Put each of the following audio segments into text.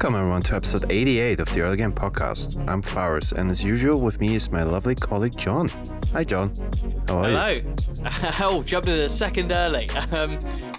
Welcome everyone to episode 88 of the Early Game Podcast. I'm Faris, and as usual, with me is my lovely colleague Jon. Hi, Jon. How Hello. oh, jumped in a second early. Um,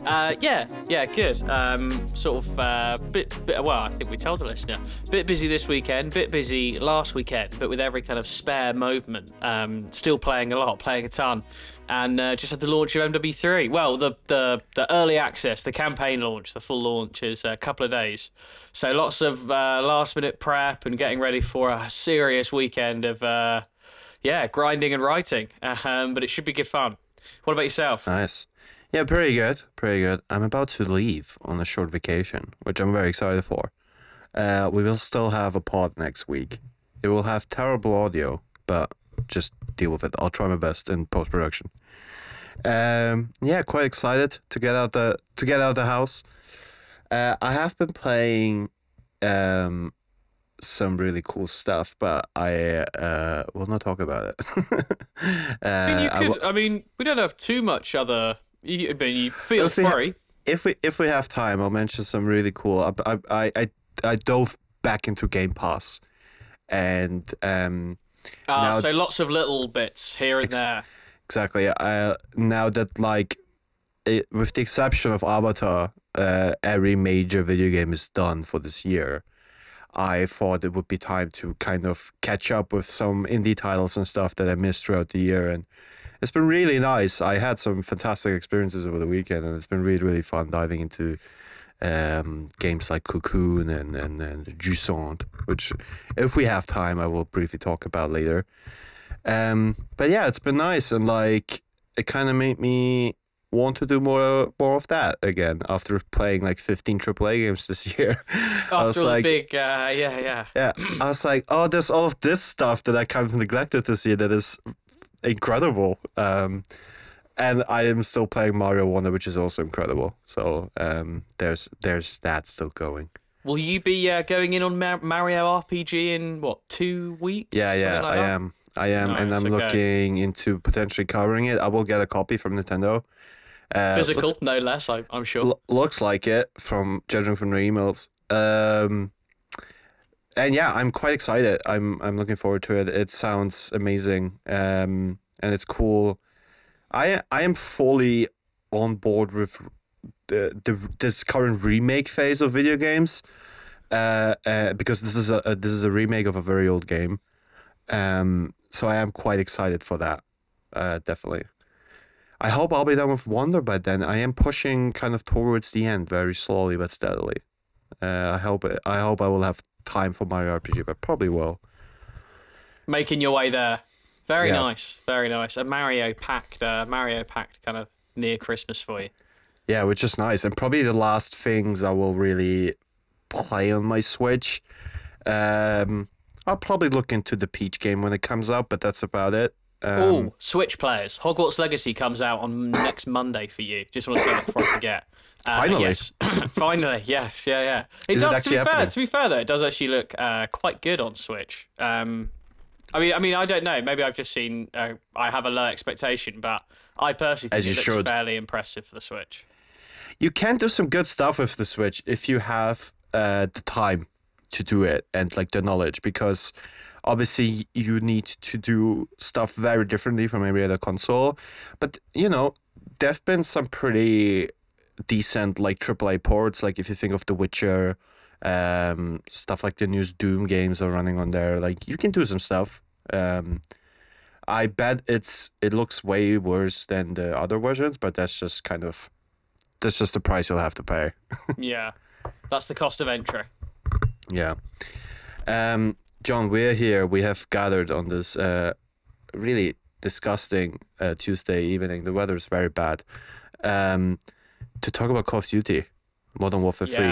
uh, yeah, yeah, good. Um, sort of uh, bit, bit. Well, I think we told the listener. Bit busy this weekend. Bit busy last weekend, but with every kind of spare movement. Um, still playing a lot, playing a ton, and uh, just had the launch of MW3. Well, the the the early access, the campaign launch, the full launch is a couple of days. So lots of uh, last minute prep and getting ready for a serious weekend of uh, yeah, grinding and writing. Um, but it should be good fun. What about yourself? Nice. Yeah, pretty good. Pretty good. I'm about to leave on a short vacation, which I'm very excited for. Uh, we will still have a pod next week. It will have terrible audio, but just deal with it. I'll try my best in post production. Um, yeah, quite excited to get out the to get out the house. Uh, I have been playing um, some really cool stuff, but I uh, will not talk about it. uh, I mean, you could. wa- I mean, we don't have too much other. You, you feel If we ha- if we if we have time, I'll mention some really cool. I I I, I dove back into Game Pass, and um, Ah, now- so lots of little bits here and Ex- there. exactly. Uh, now that like, it, with the exception of Avatar, uh, every major video game is done for this year. I thought it would be time to kind of catch up with some indie titles and stuff that I missed throughout the year, and it's been really nice. I had some fantastic experiences over the weekend, and it's been really really fun diving into um, games like Cocoon and and and Jusant, which if we have time, I will briefly talk about later. Um, but yeah, it's been nice, and like it kind of made me want to do more more of that again after playing like 15 AAA games this year. I was After like, the big, uh, yeah, yeah. yeah, I was like, oh, there's all of this stuff that I kind of neglected this year that is incredible. Um, and I am still playing Mario Wonder, which is also incredible. So um, there's there's that still going. Will you be uh, going in on Mar- Mario RPG in what two weeks? Yeah, yeah, like I that? am. I am, and I'm okay. looking into potentially covering it. I will get a copy from Nintendo. Uh, Physical, no less. I, I'm sure. L- looks like it from judging from the emails. Um, and yeah, I'm quite excited. I'm I'm looking forward to it. It sounds amazing. Um, and it's cool. I I am fully on board with the, the this current remake phase of video games. Uh, uh, because this is a, a this is a remake of a very old game. Um, so I am quite excited for that. Uh, definitely. I hope I'll be done with Wonder by then. I am pushing kind of towards the end, very slowly but steadily. Uh, I hope I hope I will have time for Mario RPG, but probably will. Making your way there. Very Yeah. nice. Very nice. A Mario packed, uh, Mario packed kind of near Christmas for you. Yeah, which is nice, and probably the last things I will really play on my Switch. Um, I'll probably look into the Peach game when it comes out, but that's about it. Um, oh, Switch players. Hogwarts Legacy comes out on next Monday for you. Just want to say that before I forget. Uh, Finally. yes. finally, yes, yeah, yeah. It Is it does. actually to be fair, happening? to be fair though, it does actually look uh, quite good on Switch. Um, I mean, I mean, I don't know. Maybe I've just seen. Uh, I have a low expectation, but I personally think As it looks should. fairly impressive for the Switch. you can do some good stuff with the Switch if you have uh, the time to do it and like the knowledge because obviously you need to do stuff very differently from every other console. But you know there've been some pretty decent like AAA ports. Like if you think of The Witcher um, stuff like the new Doom games are running on there. Like you can do some stuff. Um, I bet it's it looks way worse than the other versions but that's just kind of that's just the price you'll have to pay. yeah, that's the cost of entry. Yeah. Um, Jon, we're here. We have gathered on this uh, really disgusting uh, Tuesday evening. The weather is very bad. Um, to talk about Call of Duty, Modern Warfare Yeah. 3.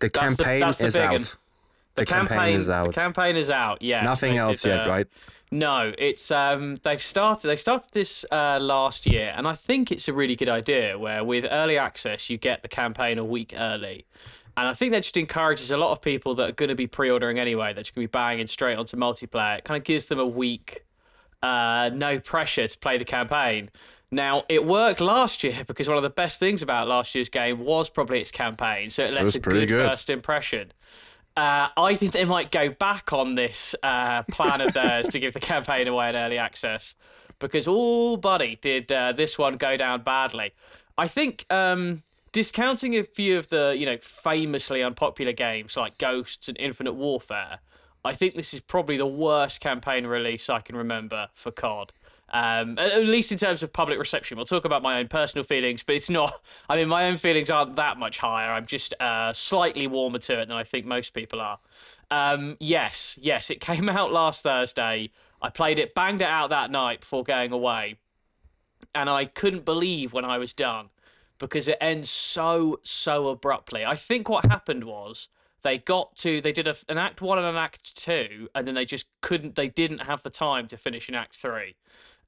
The That's the- campaign that's the is out. un. The, campaign, is out. The campaign is out. Yeah. Nothing else yet, right? No, it's um they've started they started this uh, last year and I think it's a really good idea where with early access you get the campaign a week early. And I think that just encourages a lot of people that are going to be pre-ordering anyway, that's going to be banging straight onto multiplayer. It kind of gives them a week uh, no pressure to play the campaign. Now, it worked last year because one of the best things about last year's game was probably its campaign. So it left was a good, good. first impression. Uh, I think they might go back on this uh, plan of theirs to give the campaign away in early access because, oh, buddy, did uh, this one go down badly. I think um, discounting a few of the, you know, famously unpopular games like Ghosts and Infinite Warfare, I think this is probably the worst campaign release I can remember for COD. Um, at least in terms of public reception. We'll talk about my own personal feelings, but it's not. I mean, my own feelings aren't that much higher. I'm just uh, slightly warmer to it than I think most people are. Um, yes, yes, it came out last Thursday. I played it, banged it out that night before going away, and I couldn't believe when I was done because it ends so so abruptly. I think what happened was they got to they did a, an act one and an act two and then they just couldn't they didn't have the time to finish an act three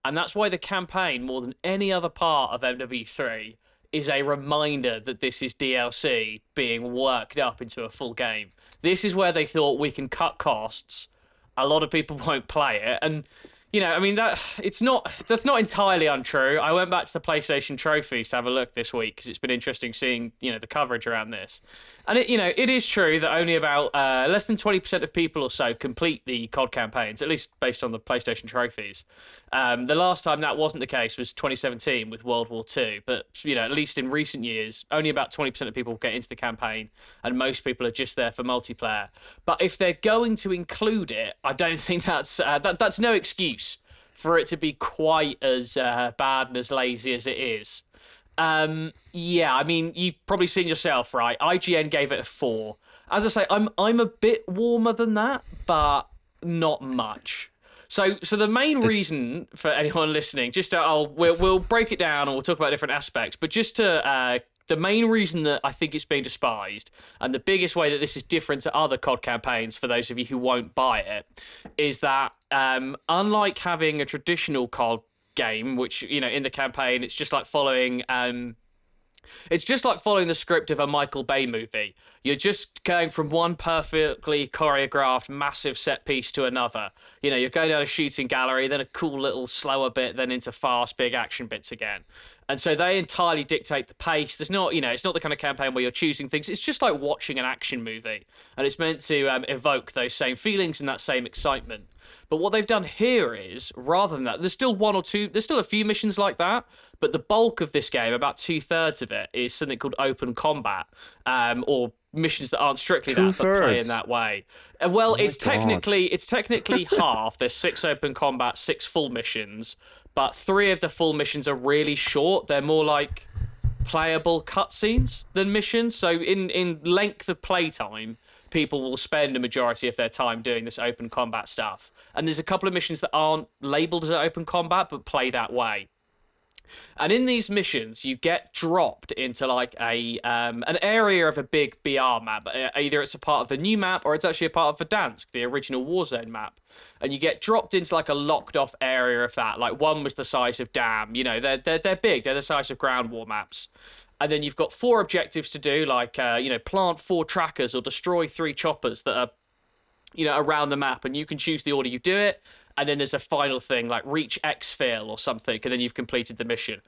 and that's why the campaign, more than any other part of MW3, is a reminder that this is DLC being worked up into a full game. This is where they thought we can cut costs. A lot of people won't play it. And you know, I mean that it's not that's not entirely untrue. I went back to the PlayStation trophies to have a look this week because it's been interesting seeing you know the coverage around this, and it you know it is true that only about uh, less than twenty percent of people or so complete the COD campaigns, at least based on the PlayStation trophies. Um, the last time that wasn't the case was 2017 with World War II, but you know at least in recent years, only about twenty percent of people get into the campaign, and most people are just there for multiplayer. But if they're going to include it, I don't think that's uh, that that's no excuse for it to be quite as uh, bad and as lazy as it is. Um, yeah, I mean, you've probably seen yourself, right? IGN gave it a four. As I say, I'm I'm a bit warmer than that, but not much. So, so the main reason for anyone listening, just to, I'll we'll, we'll break it down and we'll talk about different aspects, but just to uh, the main reason that I think it's being despised, and the biggest way that this is different to other COD campaigns, for those of you who won't buy it, is that um, unlike having a traditional COD game, which you know in the campaign it's just like following um, it's just like following the script of a Michael Bay movie. You're just going from one perfectly choreographed massive set piece to another. You know, you're going down a shooting gallery, then a cool little slower bit, then into fast big action bits again. And so they entirely dictate the pace. There's not, you know, it's not the kind of campaign where you're choosing things. It's just like watching an action movie, and it's meant to um, evoke those same feelings and that same excitement. But what they've done here is, rather than that, there's still one or two, there's still a few missions like that, but the bulk of this game, about two thirds of it, is something called open combat, um, or missions that aren't strictly that, but play in that way. Uh, well, oh it's technically it's technically half. There's six open combat, six full missions, but three of the full missions are really short. They're more like playable cutscenes than missions. So in in length of playtime, people will spend a majority of their time doing this open combat stuff. And there's a couple of missions that aren't labeled as open combat but play that way. And in these missions, you get dropped into like a um, an area of a big BR map. Either it's a part of the new map or it's actually a part of Verdansk, the original Warzone map. And you get dropped into like a locked off area of that. Like one was the size of Dam. You know, they're they're they're big. They're the size of ground war maps and then you've got four objectives to do, like uh, you know, plant four trackers or destroy three choppers that are, you know, around the map, and you can choose the order you do it. And then there's a final thing like reach exfil or something, and then you've completed the mission.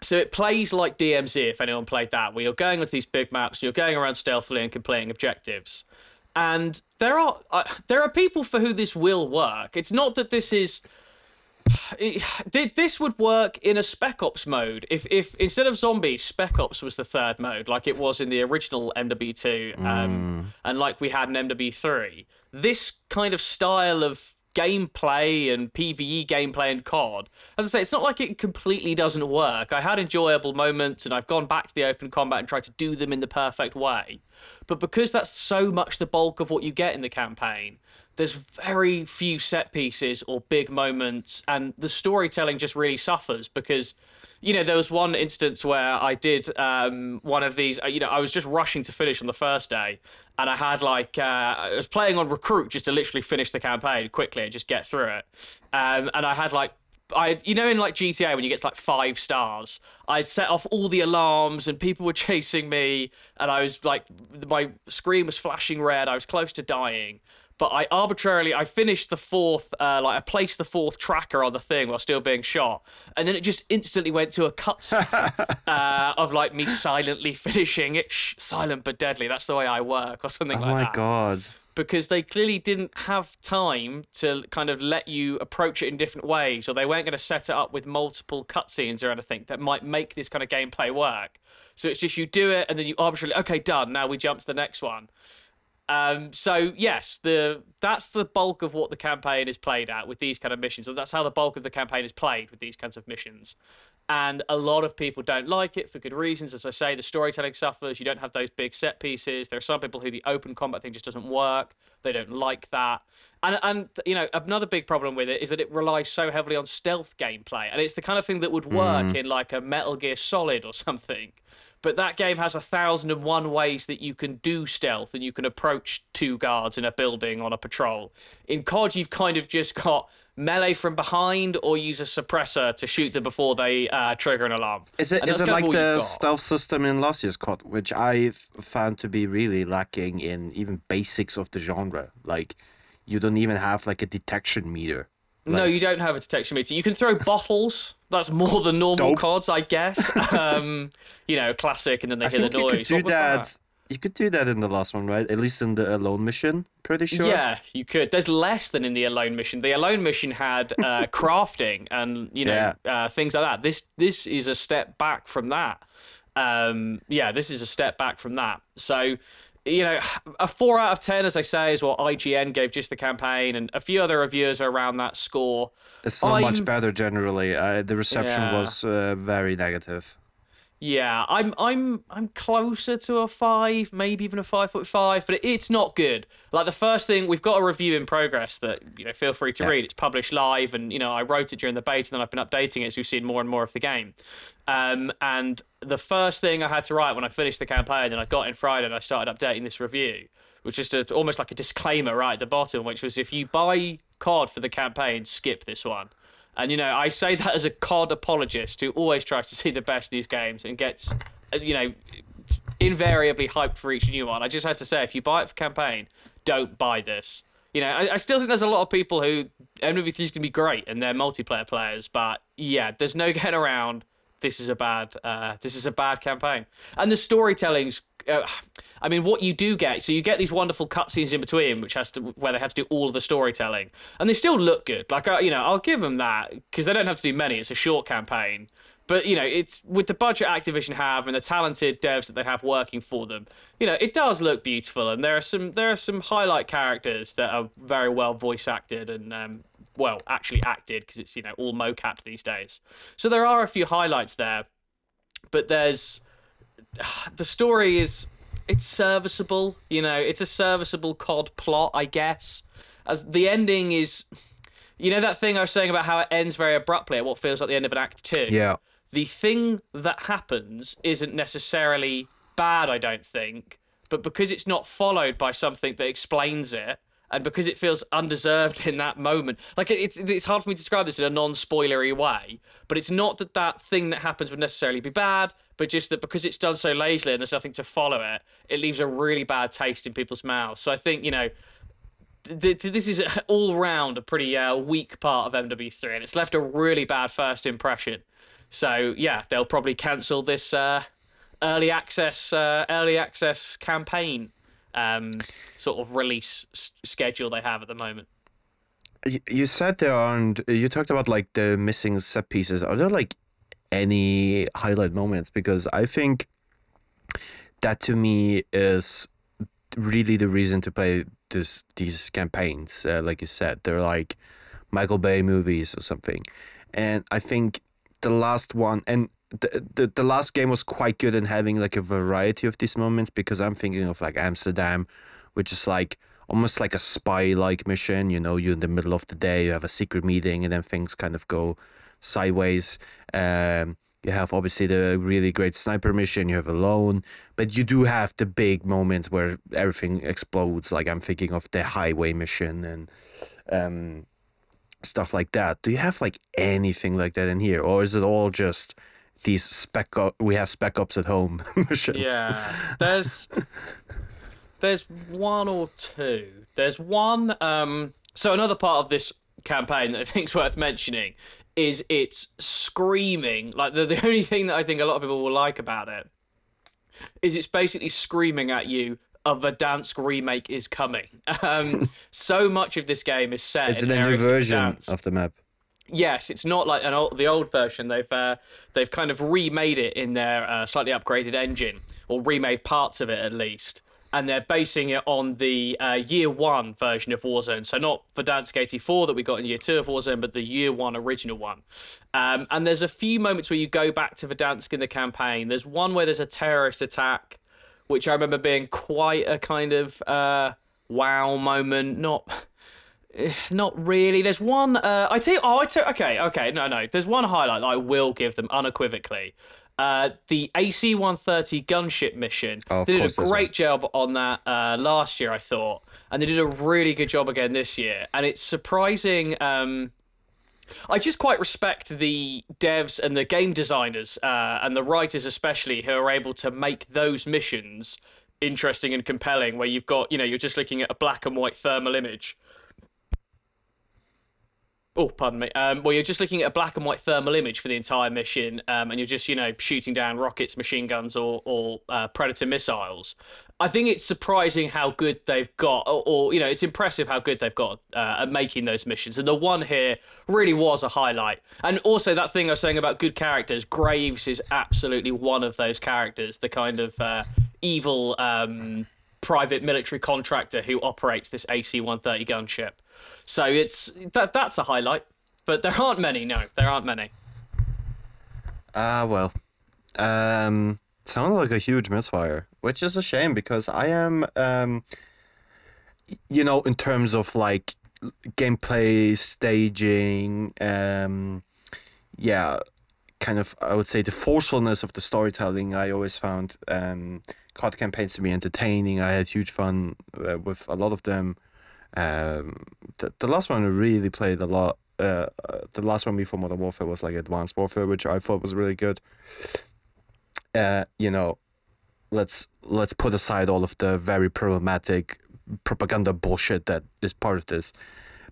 So it plays like DMZ if anyone played that, where you're going onto these big maps, you're going around stealthily and completing objectives. And there are uh, there are people for who this will work. It's not that this is this would work in a Spec Ops mode. If if instead of zombies, Spec Ops was the third mode, like it was in the original MW2, um, mm. and like we had in MW3. This kind of style of gameplay and PVE gameplay and COD. As I say, it's not like it completely doesn't work. I had enjoyable moments and I've gone back to the open combat and tried to do them in the perfect way. But because that's so much the bulk of what you get in the campaign, there's very few set pieces or big moments, and the storytelling just really suffers because. You know, there was one instance where I did um, one of these. Uh, you know, I was just rushing to finish on the first day, and I had like uh, I was playing on recruit just to literally finish the campaign quickly and just get through it. Um, and I had like I, you know, in like GTA when you get to like five stars, I'd set off all the alarms and people were chasing me, and I was like, my screen was flashing red. I was close to dying, but I arbitrarily I finished the fourth, uh, like I placed the fourth tracker on the thing while still being shot, and then it just instantly went to a cutscene uh, of like me silently finishing it, Shh, silent but deadly. That's the way I work, or something Oh like that. Oh my god. because they clearly didn't have time to kind of let you approach it in different ways, or they weren't going to set it up with multiple cutscenes or anything that might make this kind of gameplay work. So it's just you do it and then you arbitrarily, okay, done. Now we jump to the next one. Um, so yes, the that's the bulk of what the campaign is played at with these kind of missions. So that's how the bulk of the campaign is played with these kinds of missions. And a lot of people don't like it for good reasons. As I say, the storytelling suffers. You don't have those big set pieces. There are some people who the open combat thing just doesn't work. They don't like that. And and you know another big problem with it is that it relies so heavily on stealth gameplay, and it's the kind of thing that would work in like a Metal Gear Solid or something. But that game has a thousand and one ways that you can do stealth and you can approach two guards in a building on a patrol. In COD, you've kind of just got melee from behind or use a suppressor to shoot them before they uh, trigger an alarm. Is it is it like the stealth system in last year's COD, which I found to be really lacking in even basics of the genre? Like, you don't even have like a detection meter. No, you don't have a detection meter. You can throw bottles. That's more than normal Dope. CODs, I guess. um, you know, classic, and then they I hear the think you could noise. do What was that. You could do that in the last one, right? At least in the alone mission. Pretty sure. Yeah, you could. There's less than in the alone mission. The alone mission had uh, crafting and you know uh, things like that. This this is a step back from that. Um, yeah, this is a step back from that. So, you know, a four out of ten, as I say, is what IGN gave just the campaign, and a few other reviewers are around that score. It's not much I'm- better generally. Uh, the reception Yeah. was uh, very negative. Yeah, I'm I'm I'm closer to a five, maybe even a five foot five, but it's not good. Like the first thing, we've got a review in progress that you know feel free to read. It's published live, and you know I wrote it during the beta, and then I've been updating it as we've seen more and more of the game. Um, and the first thing I had to write when I finished the campaign, and I got in Friday, and I started updating this review, which is almost like a disclaimer right at the bottom, which was if you buy COD for the campaign, skip this one. And you know, I say that as a COD apologist who always tries to see the best in these games and gets, uh, you know, invariably hyped for each new one. I just had to say, if you buy it for campaign, don't buy this. You know, I, I still think there's a lot of people who MW3 is going to be great and they're multiplayer players, but yeah, there's no getting around. This is a bad, uh, this is a bad campaign, and the storytelling's. Uh, I mean, what you do get, so you get these wonderful cutscenes in between, which has to where they have to do all of the storytelling, and they still look good. Like, uh, you know, I'll give them that because they don't have to do many. It's a short campaign, but you know, it's with the budget Activision have and the talented devs that they have working for them. You know, it does look beautiful, and there are some there are some highlight characters that are very well voice acted and um, well actually acted because it's you know all mocapped these days. So there are a few highlights there, but there's the story is it's serviceable. You know, it's a serviceable COD plot, I guess. As the ending is, you know, that thing I was saying about how it ends very abruptly at what feels like the end of an act two Yeah. the thing that happens isn't necessarily bad, I don't think, but because it's not followed by something that explains it, and because it feels undeserved in that moment, like it's it's hard for me to describe this in a non-spoilery way. But it's not that that thing that happens would necessarily be bad, but just that because it's done so lazily and there's nothing to follow it, it leaves a really bad taste in people's mouths. So I think you know th- th- this is all round a pretty uh, weak part of MW3, and it's left a really bad first impression. So yeah, they'll probably cancel this uh, early access uh, early access campaign um, sort of release s- schedule they have at the moment. You said there aren't. You talked about like the missing set pieces. Are there like any highlight moments? Because I think that to me is really the reason to play this these campaigns. Uh, like you said, they're like Michael Bay movies or something, and I think the last one and. The, the, the last game was quite good in having like a variety of these moments because I'm thinking of like Amsterdam, which is like almost like a spy like mission. You know, you're in the middle of the day, you have a secret meeting, and then things kind of go sideways. Um, you have obviously the really great sniper mission, you have alone, but you do have the big moments where everything explodes. Like I'm thinking of the highway mission and um, stuff like that. Do you have like anything like that in here, or is it all just these spec op- we have spec ops at home missions? Yeah, there's there's one or two. There's one. Um, so another part of this campaign that I think's worth mentioning is it's screaming. Like the the only thing that I think a lot of people will like about it is it's basically screaming at you. Of a Verdansk remake is coming. Um, so much of this game is set. Is in it a new version of the map? Yes, it's not like an old, the old version. They've uh, they've kind of remade it in their uh, slightly upgraded engine, or remade parts of it at least, and they're basing it on the uh, year one version of Warzone. So not Verdansk 84 that we got in year two of Warzone, but the year one original one. Um, and there's a few moments where you go back to Verdansk in the campaign. There's one where there's a terrorist attack, which I remember being quite a kind of uh, wow moment. Not not really. There's one. Uh, I tell you. Oh, I tell. Okay, okay. No, no. There's one highlight that I will give them unequivocally. Uh, the AC-130 gunship mission. Oh, they did a great job on that uh, last year, I thought, and they did a really good job again this year. And it's surprising. Um, I just quite respect the devs and the game designers uh, and the writers, especially, who are able to make those missions interesting and compelling. Where you've got, you know, you're just looking at a black and white thermal image Oh, pardon me. Um, well, you're just looking at a black and white thermal image for the entire mission, um, and you're just, you know, shooting down rockets, machine guns, or, or uh, predator missiles. I think it's surprising how good they've got, or, or you know, it's impressive how good they've got uh, at making those missions. And the one here really was a highlight. And also that thing I was saying about good characters, Graves is absolutely one of those characters, the kind of uh, evil um, private military contractor who operates this AC-130 gunship. So it's that that's a highlight, but there aren't many. No, there aren't many. Ah, well. Um, sounds like a huge misfire, which is a shame because I am, um, you know, in terms of like gameplay, staging, um, yeah, kind of, I would say the forcefulness of the storytelling. I always found um, COD campaigns to be entertaining. I had huge fun uh, with a lot of them. Um, the, the last one I really played a lot. Uh, uh, the last one before Modern Warfare was like Advanced Warfare, which I thought was really good. Uh, you know, let's let's put aside all of the very problematic propaganda bullshit that is part of this.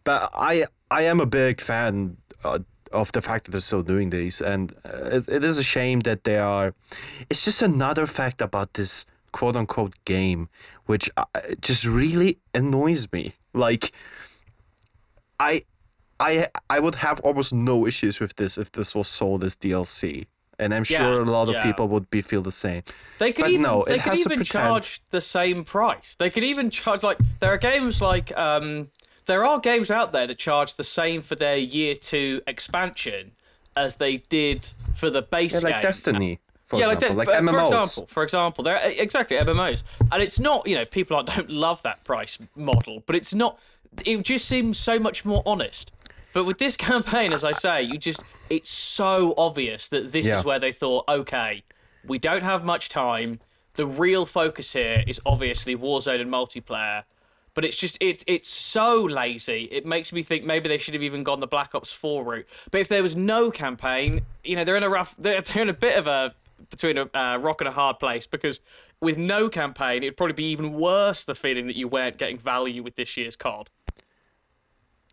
But I I am a big fan uh, of the fact that they're still doing these, and uh, it, it is a shame that they are. It's just another fact about this quote unquote game, which uh, just really annoys me. Like, I, I, I would have almost no issues with this if this was sold as DLC, and I'm Yeah, sure a lot of yeah. people would be feel the same. They could But even no, they it could even charge the same price. They could even charge like there are games like um there are games out there that charge the same for their year two expansion as they did for the base Yeah, like game. Destiny, for yeah, example, like, like, that- MMOs. For example, for example, they're exactly MMOs, and it's not you know people don't love that price model, but it's not. It just seems so much more honest. But with this campaign, as I say, you just it's so obvious that this Yeah. is where they thought, okay, we don't have much time. The real focus here is obviously Warzone and multiplayer. But it's just it's it's so lazy. It makes me think maybe they should have even gone the Black Ops 4 route. But if there was no campaign, you know, they're in a rough they're, they're in a bit of a between a uh, rock and a hard place because with no campaign, it'd probably be even worse the feeling that you weren't getting value with this year's COD.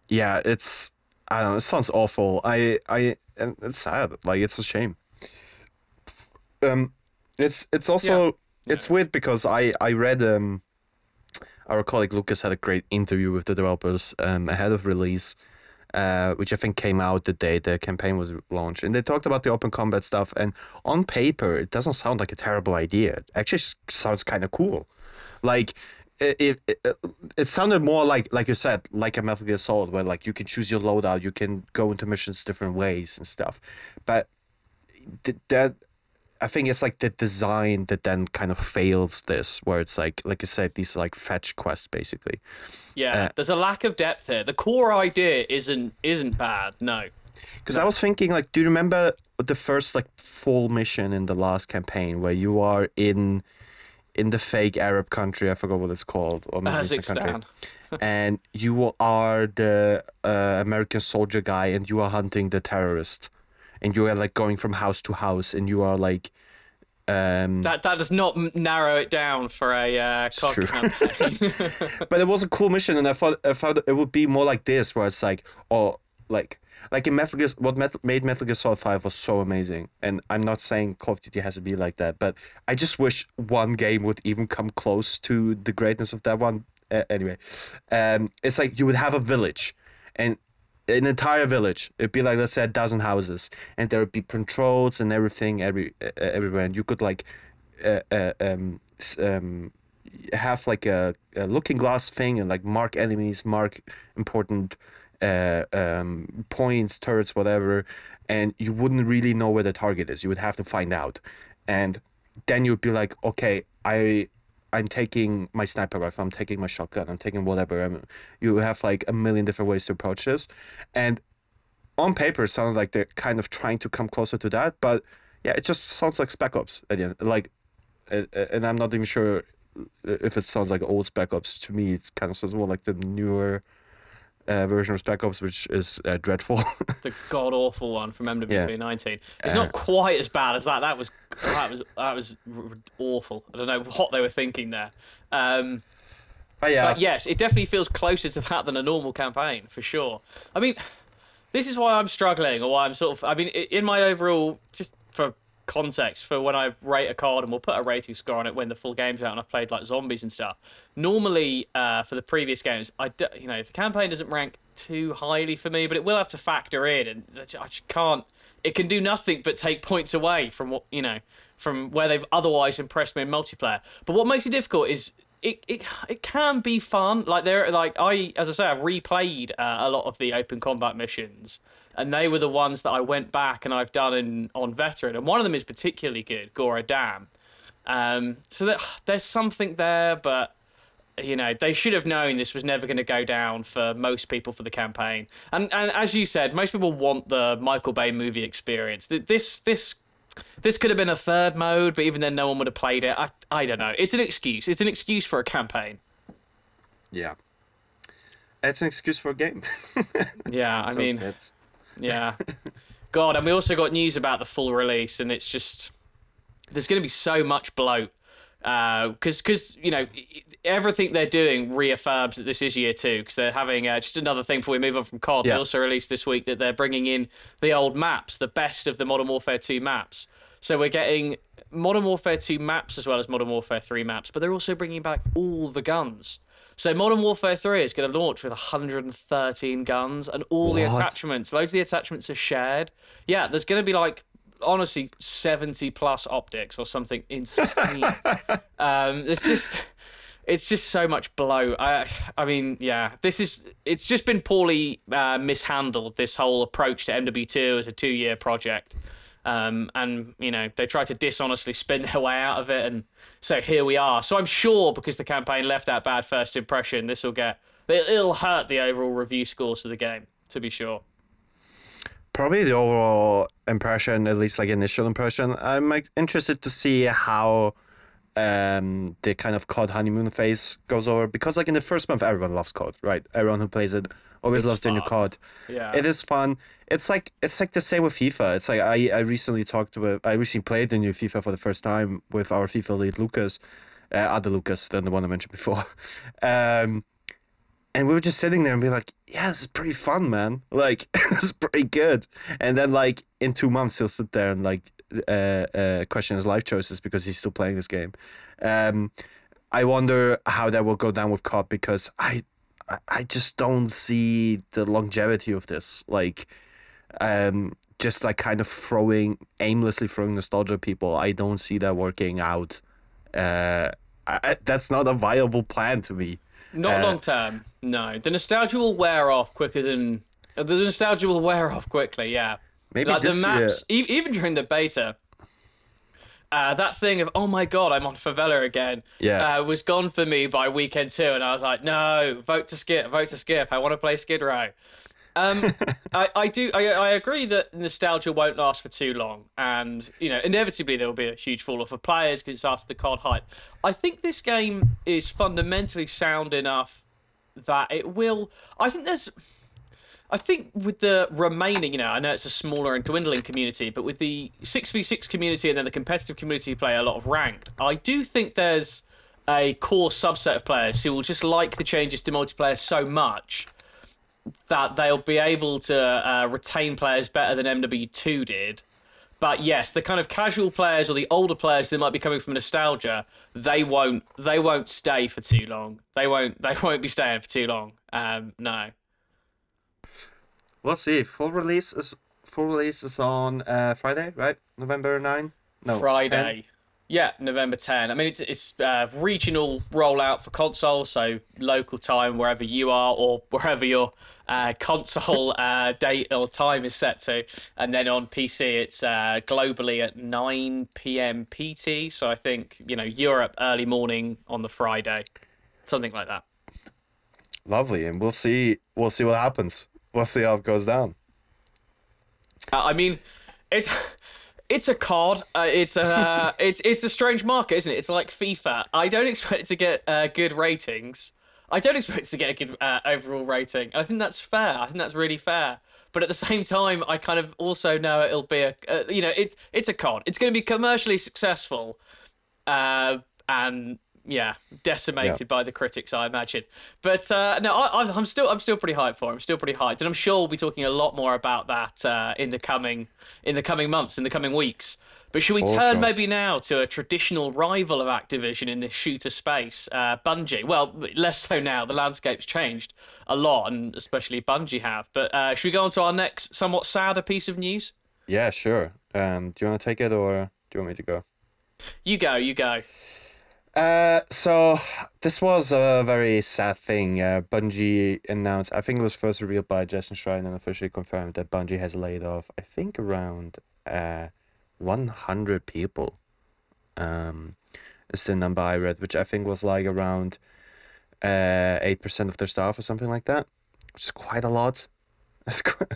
yeah, it's I don't know. It sounds awful. I I and it's sad. Like it's a shame. Um, it's it's also it's weird because I I read um our colleague Lucas had a great interview with the developers um ahead of release. Uh, which I think came out the day the campaign was launched, and they talked about the open combat stuff. And on paper, it doesn't sound like a terrible idea. It actually sounds kind of cool. Like it, it, it, it sounded more like like you said like a metal gear solid where like you can choose your loadout you can go into missions different ways and stuff but th- that i think it's like the design that then kind of fails this where it's like like you said these like fetch quests basically Yeah, Uh, there's a lack of depth here. The core idea isn't isn't bad. No. because i was thinking like do you remember the first like full mission in the last campaign where you are in in the fake arab country i forgot what it's called or country Kazakhstan. and you are the uh, American soldier guy, and you are hunting the terrorist, and you are like going from house to house, and you are like Um, That that does not m- narrow it down for a uh, true. campaign. but it was a cool mission, and I thought I thought it would be more like this, where it's like, oh, like like in Metal Gear, what Metal, made Metal Gear Solid Five was so amazing, and I'm not saying Call of Duty has to be like that, but I just wish one game would even come close to the greatness of that one. Uh, anyway, um, it's like you would have a village, and an entire village. It'd be like let's say a dozen houses, and there would be patrols and everything every uh, everywhere, and you could like, uh, uh, um, um, have like a, a looking glass thing and like mark enemies, mark important uh, um, points, turrets, whatever, and you wouldn't really know where the target is. You would have to find out, and then you'd be like, okay, I. I'm taking my sniper rifle. I'm taking my shotgun. I'm taking whatever. I'm, you have like a million different ways to approach this, and on paper, it sounds like they're kind of trying to come closer to that. But yeah, it just sounds like Spec Ops at the end. Like, uh, uh, and I'm not even sure if it sounds like old Spec Ops. To me, it kind of sounds more like the newer uh, version of Spec Ops, which is uh, dreadful. the god awful one from MW Yeah. It's Uh, not quite as bad as that. That was that was that was r- r- awful. I don't know what they were thinking there. Um, but yeah, But yes, it definitely feels closer to that than a normal campaign for sure. I mean, this is why I'm struggling, or why I'm sort of. I mean, in my overall, just for context, for when I rate a COD, and we'll put a rating score on it when the full game's out, and I've played like zombies and stuff. Normally, uh, for the previous games, I do, you know, the campaign doesn't rank too highly for me, but it will have to factor in, and I just can't. It can do nothing but take points away from what you know, from where they've otherwise impressed me in multiplayer. But what makes it difficult is it, it it can be fun. Like there, like I, as I say, I've replayed uh, a lot of the open combat missions, and they were the ones that I went back and I've done in on veteran, and one of them is particularly good, Gora Dam. Um, so that there's something there, but you know they should have known this was never going to go down for most people for the campaign. And and as you said, most people want the Michael Bay movie experience. Th- This this this could have been a third mode, but even then, no one would have played it. I, I don't know. It's an excuse. It's an excuse for a campaign. yeah, it's an excuse for a game. Yeah, I So mean, it's yeah. God, and we also got news about the full release, and it's just there's going to be so much bloat because because you know everything they're doing reaffirms that this is year two because they're having uh, just another thing before we move on from COD. They also released this week that they're bringing in the old maps, the best of the Modern Warfare 2 maps. So we're getting Modern Warfare 2 maps as well as Modern Warfare 3 maps, but they're also bringing back all the guns. So Modern Warfare 3 is going to launch with 113 guns and all the attachments. Loads of the attachments are shared. Yeah, there's going to be like honestly 70 plus optics or something insane. um, it's just it's just so much blow. I I mean, yeah, this is it's just been poorly uh, mishandled. This whole approach to MW2 as a two-year project, um, and you know they tried to dishonestly spin their way out of it, and so here we are. So I'm sure because the campaign left that bad first impression, this will get it- it'll hurt the overall review scores of the game. To be sure. probably the overall impression, at least like initial impression. I'm interested to see how um the kind of COD honeymoon phase goes over because like in the first month everyone loves COD, right? Everyone who plays it always It's loves the new fun. COD. Yeah. It is fun. It's like it's like the same with FIFA. It's like I, I recently talked with I recently played the new FIFA for the first time with our FIFA lead Lucas, uh, other Lucas than the one I mentioned before. Um and we were just sitting there and be like, yeah, this is pretty fun, man. Like, this is pretty good. And then, like, in two months, he'll sit there and, like, uh, uh, question his life choices because he's still playing this game. Um, I wonder how that will go down with COD because I, I- just don't see the longevity of this. Like, um, just like kind of throwing, aimlessly throwing nostalgia at people. I don't see that working out. Uh, I- that's not a viable plan to me. Not Uh, long term. No, the nostalgia will wear off quicker than the nostalgia will wear off quickly. Yeah, Maybe like the maps, e- even during the beta. Uh, that thing of oh my god, I'm on favela again. Yeah. uh, was gone for me by weekend two, and I was like, no, vote to skip, vote to skip. I want to play Skid Row. Um, I, I do I, I agree that nostalgia won't last for too long, and you know inevitably there will be a huge fall off of players because it's after the COD hype. I think this game is fundamentally sound enough that it will. I think there's. I think with the remaining, you know, I know it's a smaller and dwindling community, but with the 6v6 community and then the competitive community play a lot of ranked, I do think there's a core subset of players who will just like the changes to multiplayer so much that they'll be able to uh, retain players better than MW2 did. But yes, the kind of casual players or the older players that might be coming from nostalgia, they won't they won't stay for too long. They won't they won't be staying for too long. Um, no. We'll see. Full release is full release is on uh, Friday, right? November nine. No, Friday. 10? Yeah, November 10. I mean, it's, it's uh, regional rollout for console, so local time wherever you are or wherever your uh, console uh, date or time is set to. And then on PC, it's uh, globally at 9 p.m. PT. So I think, you know, Europe early morning on the Friday, something like that. Lovely, and we'll see. We'll see what happens. We'll see how it goes down. Uh, I mean, it's it's a COD. Uh, it's a it's it's a strange market, isn't it? It's like FIFA. I don't expect it to get uh, good ratings. I don't expect it to get a good uh, overall rating. I think that's fair. I think that's really fair. But at the same time, I kind of also know it'll be a uh, you know it's it's a COD. It's going to be commercially successful, uh, and yeah, decimated Yeah. by the critics, I imagine. But uh, no, I, I'm still I'm still pretty hyped for it. I'm still pretty hyped, and I'm sure we'll be talking a lot more about that uh, in the coming in the coming months, in the coming weeks. But should we For turn maybe now to a traditional rival of Activision in this shooter space, uh, Bungie? Well, less so now. The landscape's changed a lot, and especially Bungie have. But uh, should we go on to our next, somewhat sadder piece of news? Yeah, sure. Um, do you want to take it or do you want me to go? You go, you go. Uh, so this was a very sad thing. Uh, Bungie announced, I think it was first revealed by Jason Schreier and officially confirmed that Bungie has laid off, I think, around uh, 100 people. Um, is the number I read, which I think was like around uh, 8% of their staff or something like that, which is quite a lot. That's quite,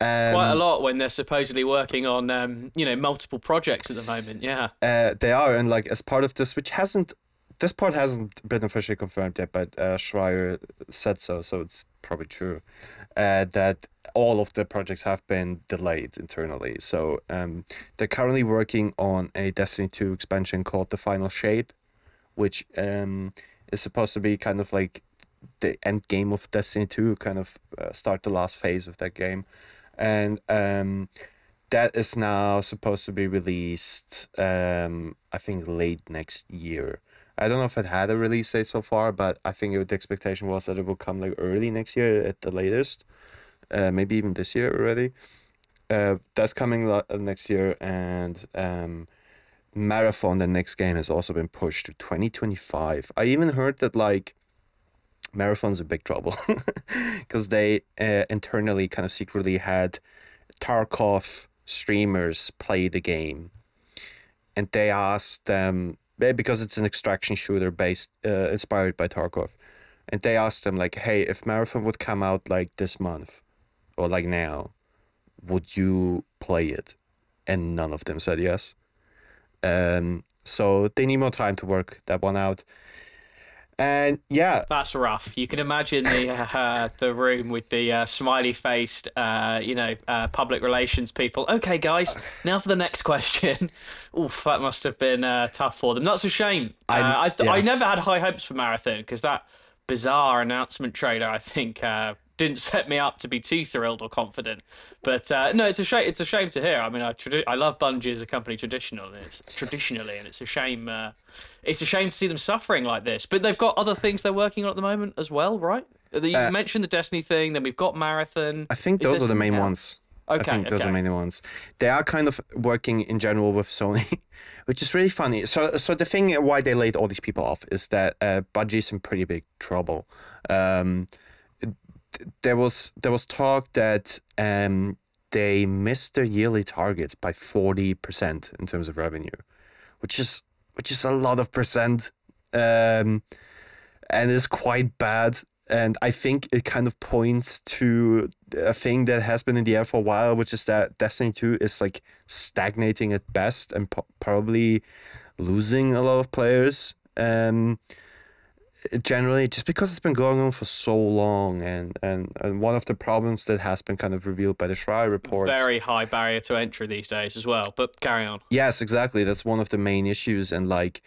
um, Quite a lot when they're supposedly working on, um, you know, multiple projects at the moment. Yeah. Uh, they are, and like as part of this, which hasn't, this part hasn't been officially confirmed yet, but uh, Schreier said so, so it's probably true. Uh, that all of the projects have been delayed internally. So um, they're currently working on a Destiny Two expansion called the Final Shape, which um is supposed to be kind of like the end game of Destiny Two, kind of uh, start the last phase of that game, and um that is now supposed to be released um i think late next year. I don't know if it had a release date so far but i think it, the expectation was that it will come like early next year at the latest uh maybe even this year already. Uh that's coming lo- uh, next year and um marathon the next game has also been pushed to 2025 i even heard that like marathon's in big trouble because they uh, internally kind of secretly had Tarkov streamers play the game, and they asked them eh, because it's an extraction shooter based uh, inspired by Tarkov, and they asked them like, "Hey, if Marathon would come out like this month, or like now, would you play it?" And none of them said yes. Um, so they need more time to work that one out. And yeah, That's rough. You can imagine the uh, the room with the uh, smiley faced, uh, you know, uh, public relations people. Okay, guys, now for the next question. Oof, that must have been uh, tough for them. That's a shame. Uh, I th- yeah. I never had high hopes for Marathon because that bizarre announcement trailer, I think, uh, didn't set me up to be too thrilled or confident. But uh, no, it's a shame. It's a shame to hear. I mean, I tradi- I love Bungie as a company traditionally. It's traditionally, and it's a shame. Uh, it's a shame to see them suffering like this. But they've got other things they're working on at the moment as well, right? You mentioned the Destiny thing. Then we've got Marathon. Uh, I think Is those are the main something ones. Okay, I think those are okay. the main ones. They are kind of working in general with Sony, which is really funny. So, so the thing why they laid all these people off is that uh, Bungie's in pretty big trouble. Um, th- there was there was talk that um, they missed their yearly targets by forty percent in terms of revenue, which is which is a lot of percent, um, and is quite bad. And I think it kind of points to a thing that has been in the air for a while, which is that Destiny 2 is like stagnating at best and po- probably losing a lot of players. Um, generally just because it's been going on for so long and and and one of the problems that has been kind of revealed by the Schreier reports Very high barrier to entry these days as well. But carry on. Yes, exactly. That's one of the main issues. And like,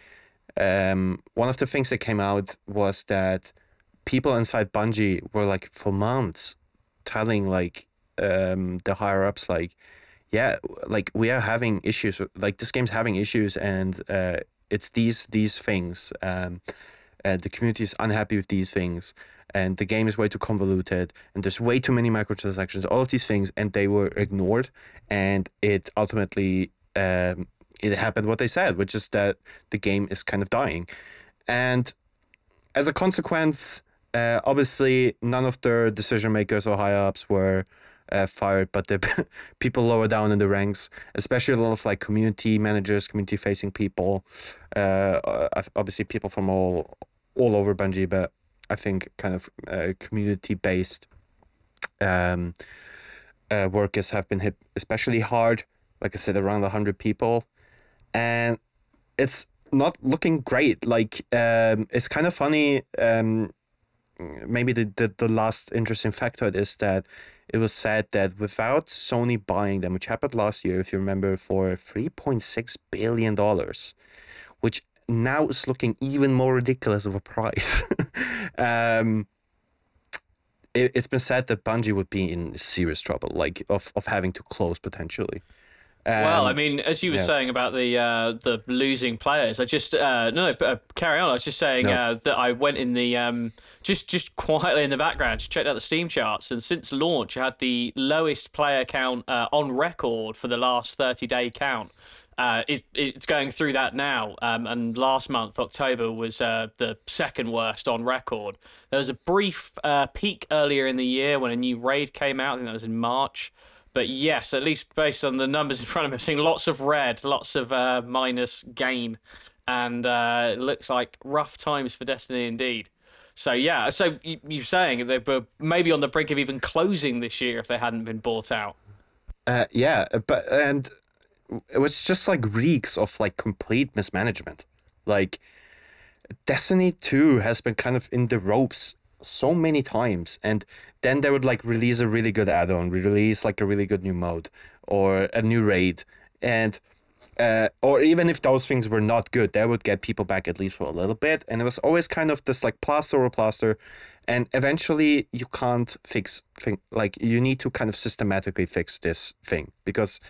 um, one of the things that came out was that people inside Bungie were like for months telling like um, the higher ups like, yeah, like we are having issues. Like this game's having issues, and uh, it's these these things. Um, uh, the community is unhappy with these things, and the game is way too convoluted, and there's way too many microtransactions. All of these things, and they were ignored, and it ultimately um, it happened what they said, which is that the game is kind of dying, and as a consequence, uh, obviously none of their decision makers or high ups were uh, fired, but the people lower down in the ranks, especially a lot of like community managers, community facing people, uh, uh, obviously people from all all over Bungie, but I think kind of uh, community based um, uh, workers have been hit especially hard. Like I said, around hundred people, and it's not looking great. Like um, it's kind of funny. Um, maybe the, the the last interesting factor is that it was said that without Sony buying them, which happened last year, if you remember, for three point six billion dollars, which now it's looking even more ridiculous of a price. um, it, it's been said that Bungie would be in serious trouble, like of, of having to close potentially. well, I Um, mean, as you were yeah. saying about the uh, the losing players, I just uh, no, no, uh, carry on. I was just saying No. uh, that I went in the um, just just quietly in the background, just checked out the Steam charts, and since launch, I had the lowest player count uh, on record for the last thirty day count. Uh, it's, it's going through that now, um, and last month October was uh, the second worst on record. There was a brief uh, peak earlier in the year when a new raid came out. I think that was in March. But yes, at least based on the numbers in front of me, I'm seeing lots of red, lots of uh, minus gain, and uh, it looks like rough times for Destiny indeed. So yeah, so you, you're saying they were maybe on the brink of even closing this year if they hadn't been bought out. Uh, yeah, but and it was just like reeks of like complete mismanagement. Like Destiny 2 has been kind of in the ropes so many times and then they would like release a really good add-on, release like a really good new mode or a new raid and uh, or even if those things were not good, they would get people back at least for a little bit. And it was always kind of this like plaster or plaster. And eventually you can't fix thing like you need to kind of systematically fix this thing because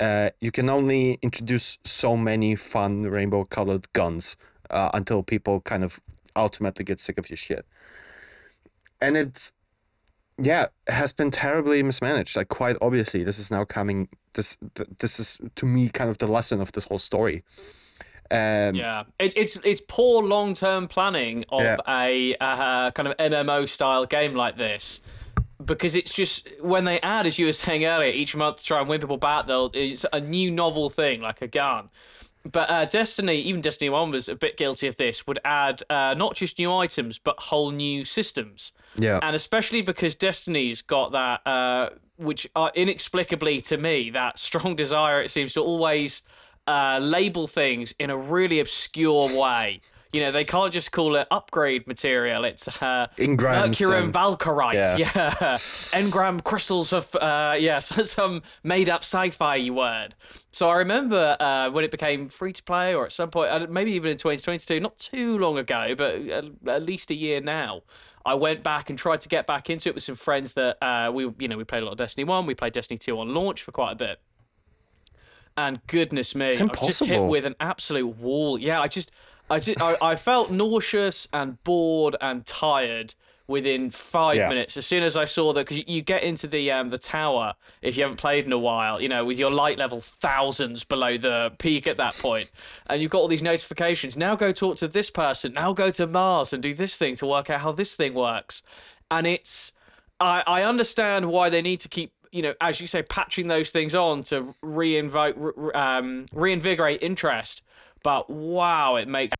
uh, you can only introduce so many fun rainbow colored guns uh, until people kind of ultimately get sick of your shit. And it's yeah, has been terribly mismanaged. Like quite obviously, this is now coming. This th- this is to me kind of the lesson of this whole story. Um, Yeah, it, it's it's poor long term planning of Yeah. a uh, kind of MMO style game like this. Because it's just when they add, as you were saying earlier, each month to try and win people back, they'll it's a new novel thing like a gun. But uh, Destiny, even Destiny One was a bit guilty of this. Would add uh, not just new items, but whole new systems. Yeah. and especially because Destiny's got that, uh, which uh, inexplicably to me, that strong desire it seems to always uh, label things in a really obscure way. You know, they can't just call it upgrade material. It's uh, Engrams Mercurium Valkyrite. Yeah. Yeah. Engram crystals of, uh, yeah, so some made up sci fi word. So I remember uh, when it became free to play, or at some point, uh, maybe even in 2022, not too long ago, but at, at least a year now. I went back and tried to get back into it with some friends that uh, we, you know, we played a lot of Destiny One, we played Destiny Two on launch for quite a bit, and goodness me, I was just hit with an absolute wall. Yeah, I just, I just, I, I felt nauseous and bored and tired within five Yeah. minutes as soon as I saw that because you get into the um the tower if you haven't played in a while, you know, with your light level thousands below the peak at that point, and you've got all these notifications. Now go talk to this person. Now go to Mars and do this thing to work out how this thing works, and it's. I, I understand why they need to keep, you know, as you say, patching those things on to reinvite, re- um, reinvigorate interest. But wow, it makes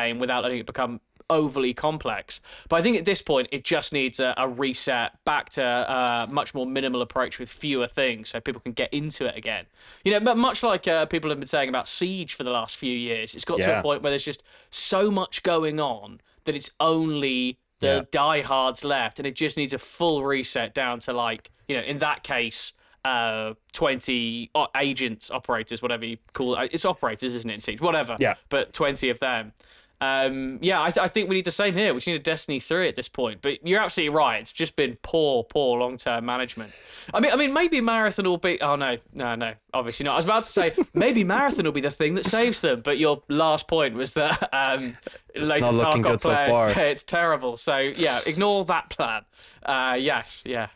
game without letting it become overly complex. But I think at this point, it just needs a, a reset back to a much more minimal approach with fewer things so people can get into it again. You know, but much like uh, people have been saying about Siege for the last few years, it's got to a point where there's just so much going on that it's only the Yeah. diehards left, and it just needs a full reset down to like, you know, in that case, uh, 20 o- agents, operators, whatever you call it. It's operators, isn't it, in Siege? Whatever. Yeah. But 20 of them. Um, yeah, I, th- I think we need the same here. We just need a Destiny 3 at this point. But you're absolutely right. It's just been poor, poor long term management. I mean, I mean, maybe Marathon will be. Oh, no, no, no, obviously not. I was about to say maybe Marathon will be the thing that saves them. But your last point was that um, later not looking Tarkov good so far. say it's terrible. So, yeah, ignore that plan. Uh, yes, yeah.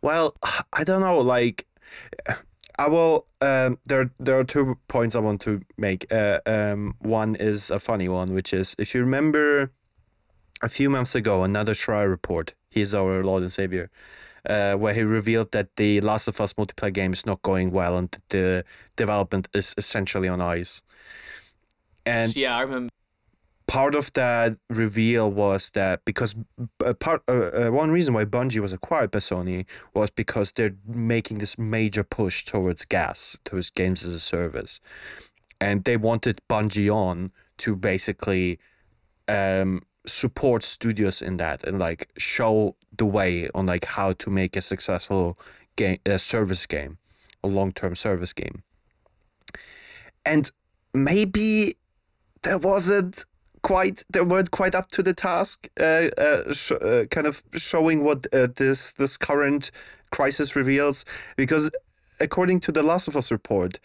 Well, I don't know. Like, I will. Um, there, there are two points I want to make. Uh, um, one is a funny one, which is if you remember, a few months ago, another Schreier report. He's our Lord and Savior. Uh, where he revealed that the Last of Us multiplayer game is not going well and that the development is essentially on ice. And yeah, I remember. Part of that reveal was that because uh, part uh, uh, one reason why Bungie was acquired by Sony was because they're making this major push towards gas, towards games as a service, and they wanted Bungie on to basically um, support studios in that and like show the way on like how to make a successful game, a service game, a long term service game, and maybe there wasn't quite they weren't quite up to the task uh, uh, sh- uh, kind of showing what uh, this this current crisis reveals because according to the last of us report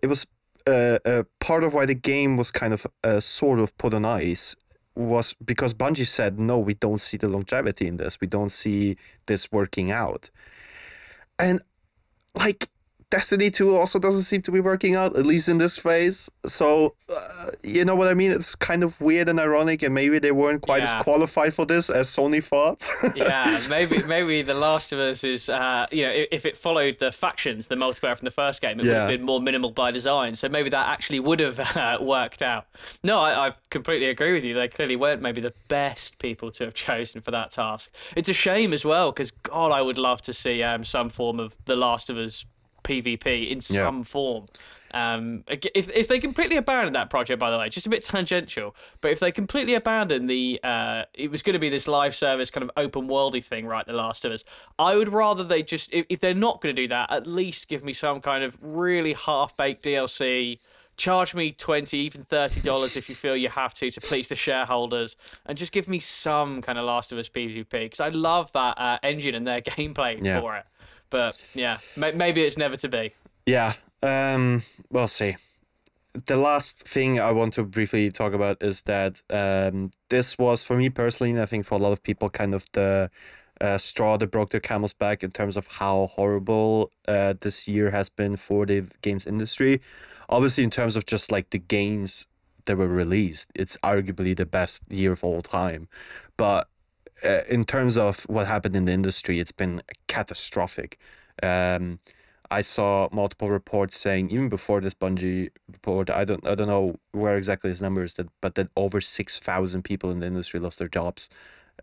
it was uh, uh, part of why the game was kind of uh, sort of put on ice was because Bungie said no we don't see the longevity in this. We don't see this working out. And like Destiny 2 also doesn't seem to be working out, at least in this phase. So, uh, you know what I mean? It's kind of weird and ironic, and maybe they weren't quite Yeah. as qualified for this as Sony thought. yeah, maybe maybe The Last of Us is uh, you know if, it followed the factions, the multiplayer from the first game, it would have been more minimal by design. So maybe that actually would have uh, worked out. No, I, I completely agree with you. They clearly weren't maybe the best people to have chosen for that task. It's a shame as well because God, I would love to see um, some form of The Last of Us PvP in Yeah. some form. Um, if, if they completely abandon that project, by the way, just a bit tangential, but if they completely abandon the, uh, it was going to be this live service kind of open worldy thing, right? The Last of Us. I would rather they just, if, if they're not going to do that, at least give me some kind of really half baked DLC. Charge me twenty, even thirty dollars if you feel you have to to please the shareholders, and just give me some kind of Last of Us PvP because I love that uh, engine and their gameplay Yeah. for it. But yeah, may- maybe it's never to be. yeah, um, we'll see. The last thing I want to briefly talk about is that um, this was, for me personally, and I think for a lot of people, kind of the uh, straw that broke the camel's back in terms of how horrible uh, this year has been for the games industry. Obviously, in terms of just like the games that were released, it's arguably the best year of all time. But uh, in terms of what happened in the industry, it's been catastrophic. Um, I saw multiple reports saying even before this Bungie report, I don't I don't know where exactly this number is that, but that over six thousand people in the industry lost their jobs.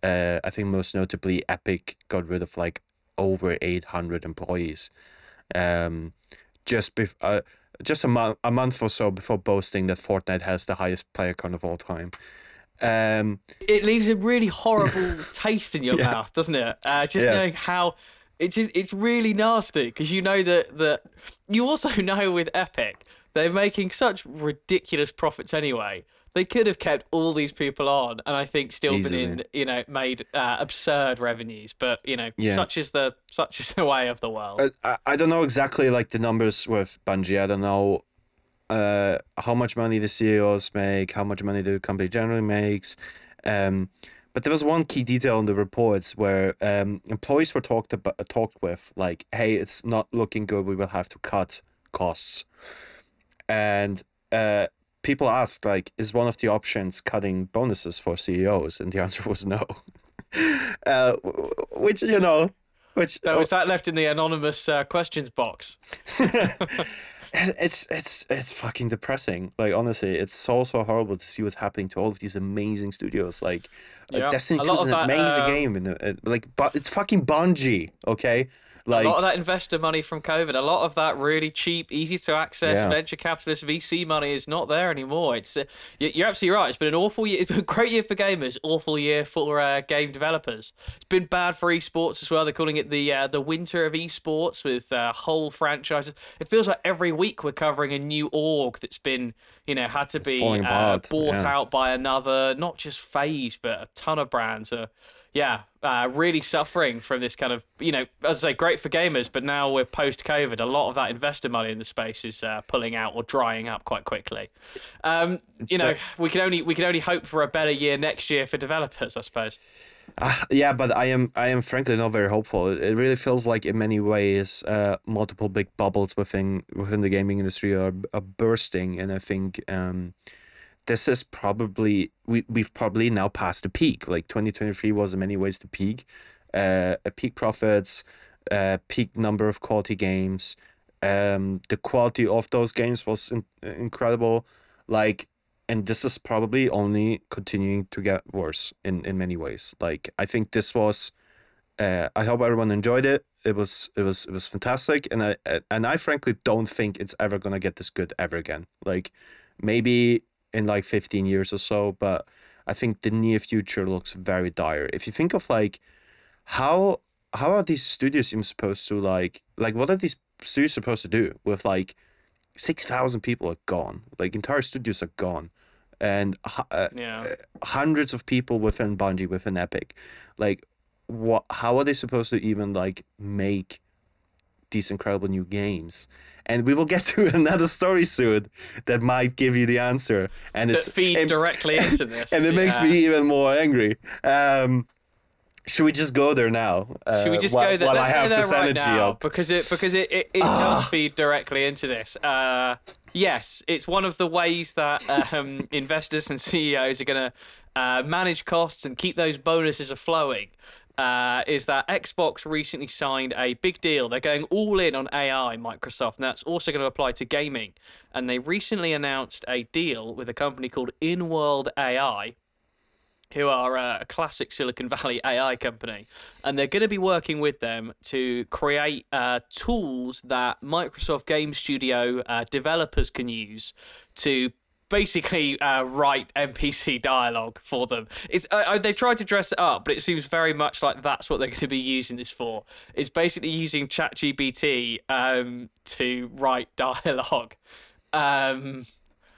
Uh, I think most notably, Epic got rid of like over eight hundred employees. Um, just bef- uh, just a month a month or so before boasting that Fortnite has the highest player count of all time. Um, it leaves a really horrible taste in your Yeah. mouth, doesn't it? Uh, just Yeah. knowing how it's just, it's really nasty because you know that that you also know with Epic they're making such ridiculous profits anyway. They could have kept all these people on, and I think still Easily. been in you know made uh, absurd revenues. But you know, Yeah. such is the such is the way of the world. I, I- I don't know exactly like the numbers with Bungie. I don't know uh, how much money the CEOs make, how much money the company generally makes. Um, but there was one key detail in the reports where um, employees were talked about, talked with, like, "Hey, it's not looking good. We will have to cut costs." And uh, people asked, like, "Is one of the options cutting bonuses for CEOs?" And the answer was no. uh, which you know, which That was that left in the anonymous uh, questions box. it's it's it's fucking depressing. Like honestly, it's so so horrible to see what's happening to all of these amazing studios. Like, Yeah. Destiny Two is an that, amazing uh, game, and uh, like, but it's fucking Bungie, okay? Like, a lot of that investor money from COVID, a lot of that really cheap, easy to access Yeah. venture capitalist VC money is not there anymore. It's uh, you're absolutely right. It's been an awful year. It's been a great year for gamers, awful year for uh, game developers. It's been bad for esports as well. They're calling it the uh, the winter of esports with uh, whole franchises. It feels like every week we're covering a new org that's been you know had to be uh, bought yeah. out by another, not just FaZe, but a ton of brands are, yeah, uh, really suffering from this kind of, you know, as I say, great for gamers, but now we're post COVID. A lot of that investor money in the space is uh, pulling out or drying up quite quickly. Um, you know, we can only we can only hope for a better year next year for developers, I suppose. Ah, yeah, but I am I am frankly not very hopeful. It, it really feels like in many ways, uh, multiple big bubbles within within the gaming industry are, are bursting, and I think um, this is probably we we've probably now passed the peak. Like twenty twenty three was in many ways the peak, uh, peak profits, uh, peak number of quality games. Um, the quality of those games was in, incredible. Like and this is probably only continuing to get worse in in many ways like i think this was uh, i hope everyone enjoyed it it was it was it was fantastic and i and i frankly don't think it's ever gonna get this good ever again like maybe in like 15 years or so but i think the near future looks very dire if you think of like how how are these studios even supposed to like like what are these studios supposed to do with like 6000 people are gone like entire studios are gone and uh, Yeah. hundreds of people within Bungie within Epic like what how are they supposed to even like make these incredible new games and we will get to another story soon that might give you the answer and That it's feed and- directly into this. and it makes yeah. me even more angry um should we just go there now uh, Should we just while, go there? while I have there this right energy now up because it because it, it, it Ah. does feed directly into this. Uh, yes, it's one of the ways that um, investors and CEOs are going to uh, manage costs and keep those bonuses flowing. Uh, is that Xbox recently signed a big deal? They're going all in on AI, Microsoft, and that's also going to apply to gaming. And they recently announced a deal with a company called Inworld AI, who are uh, a classic Silicon Valley AI company, and they're going to be working with them to create uh, tools that Microsoft Game Studio uh, developers can use to basically uh, write NPC dialogue for them. It's uh, uh, they tried to dress it up, but it seems very much like that's what they're going to be using this for. It's basically using ChatGPT um, to write dialogue. Um,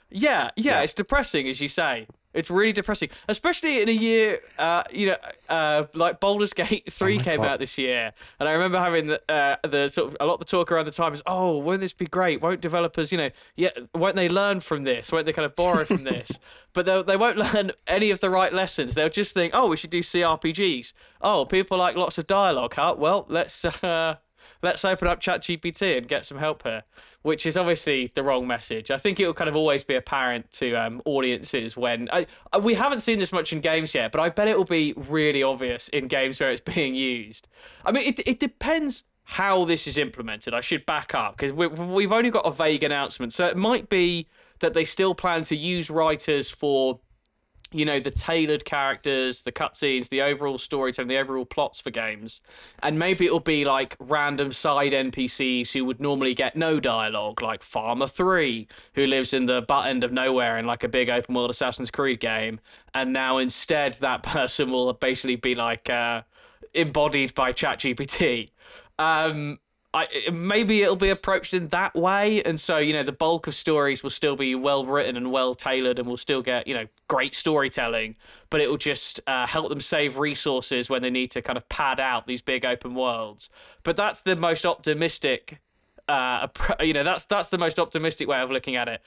yeah, yeah, it's depressing, as you say. It's really depressing, especially in a year, uh, you know, uh, like Baldur's Gate Three Oh came God. out this year, and I remember having the uh, the sort of a lot of the talk around the time is, oh, won't this be great? Won't developers, you know, yeah, won't they learn from this? Won't they kind of borrow from this? But they they won't learn any of the right lessons. They'll just think, oh, we should do CRPGs. Oh, people like lots of dialogue, huh? Well, let's. Uh, let's open up ChatGPT and get some help here, which is obviously the wrong message. I think it will kind of always be apparent to um, audiences when I, we haven't seen this much in games yet, but I bet it will be really obvious in games where it's being used. I mean, it, it depends how this is implemented. I should back up because we, we've only got a vague announcement, so it might be that they still plan to use writers for you know, the tailored characters, the cutscenes, the overall storytelling, the overall plots for games. And maybe it'll be like random side NPCs who would normally get no dialogue, like Farmer 3, who lives in the butt end of nowhere in like a big open world Assassin's Creed game. And now instead, that person will basically be like uh, embodied by ChatGPT. Um, I, maybe it'll be approached in that way, and so you know the bulk of stories will still be well written and well tailored, and we'll still get you know great storytelling. But it will just uh, help them save resources when they need to kind of pad out these big open worlds. But that's the most optimistic, uh, you know, that's that's the most optimistic way of looking at it.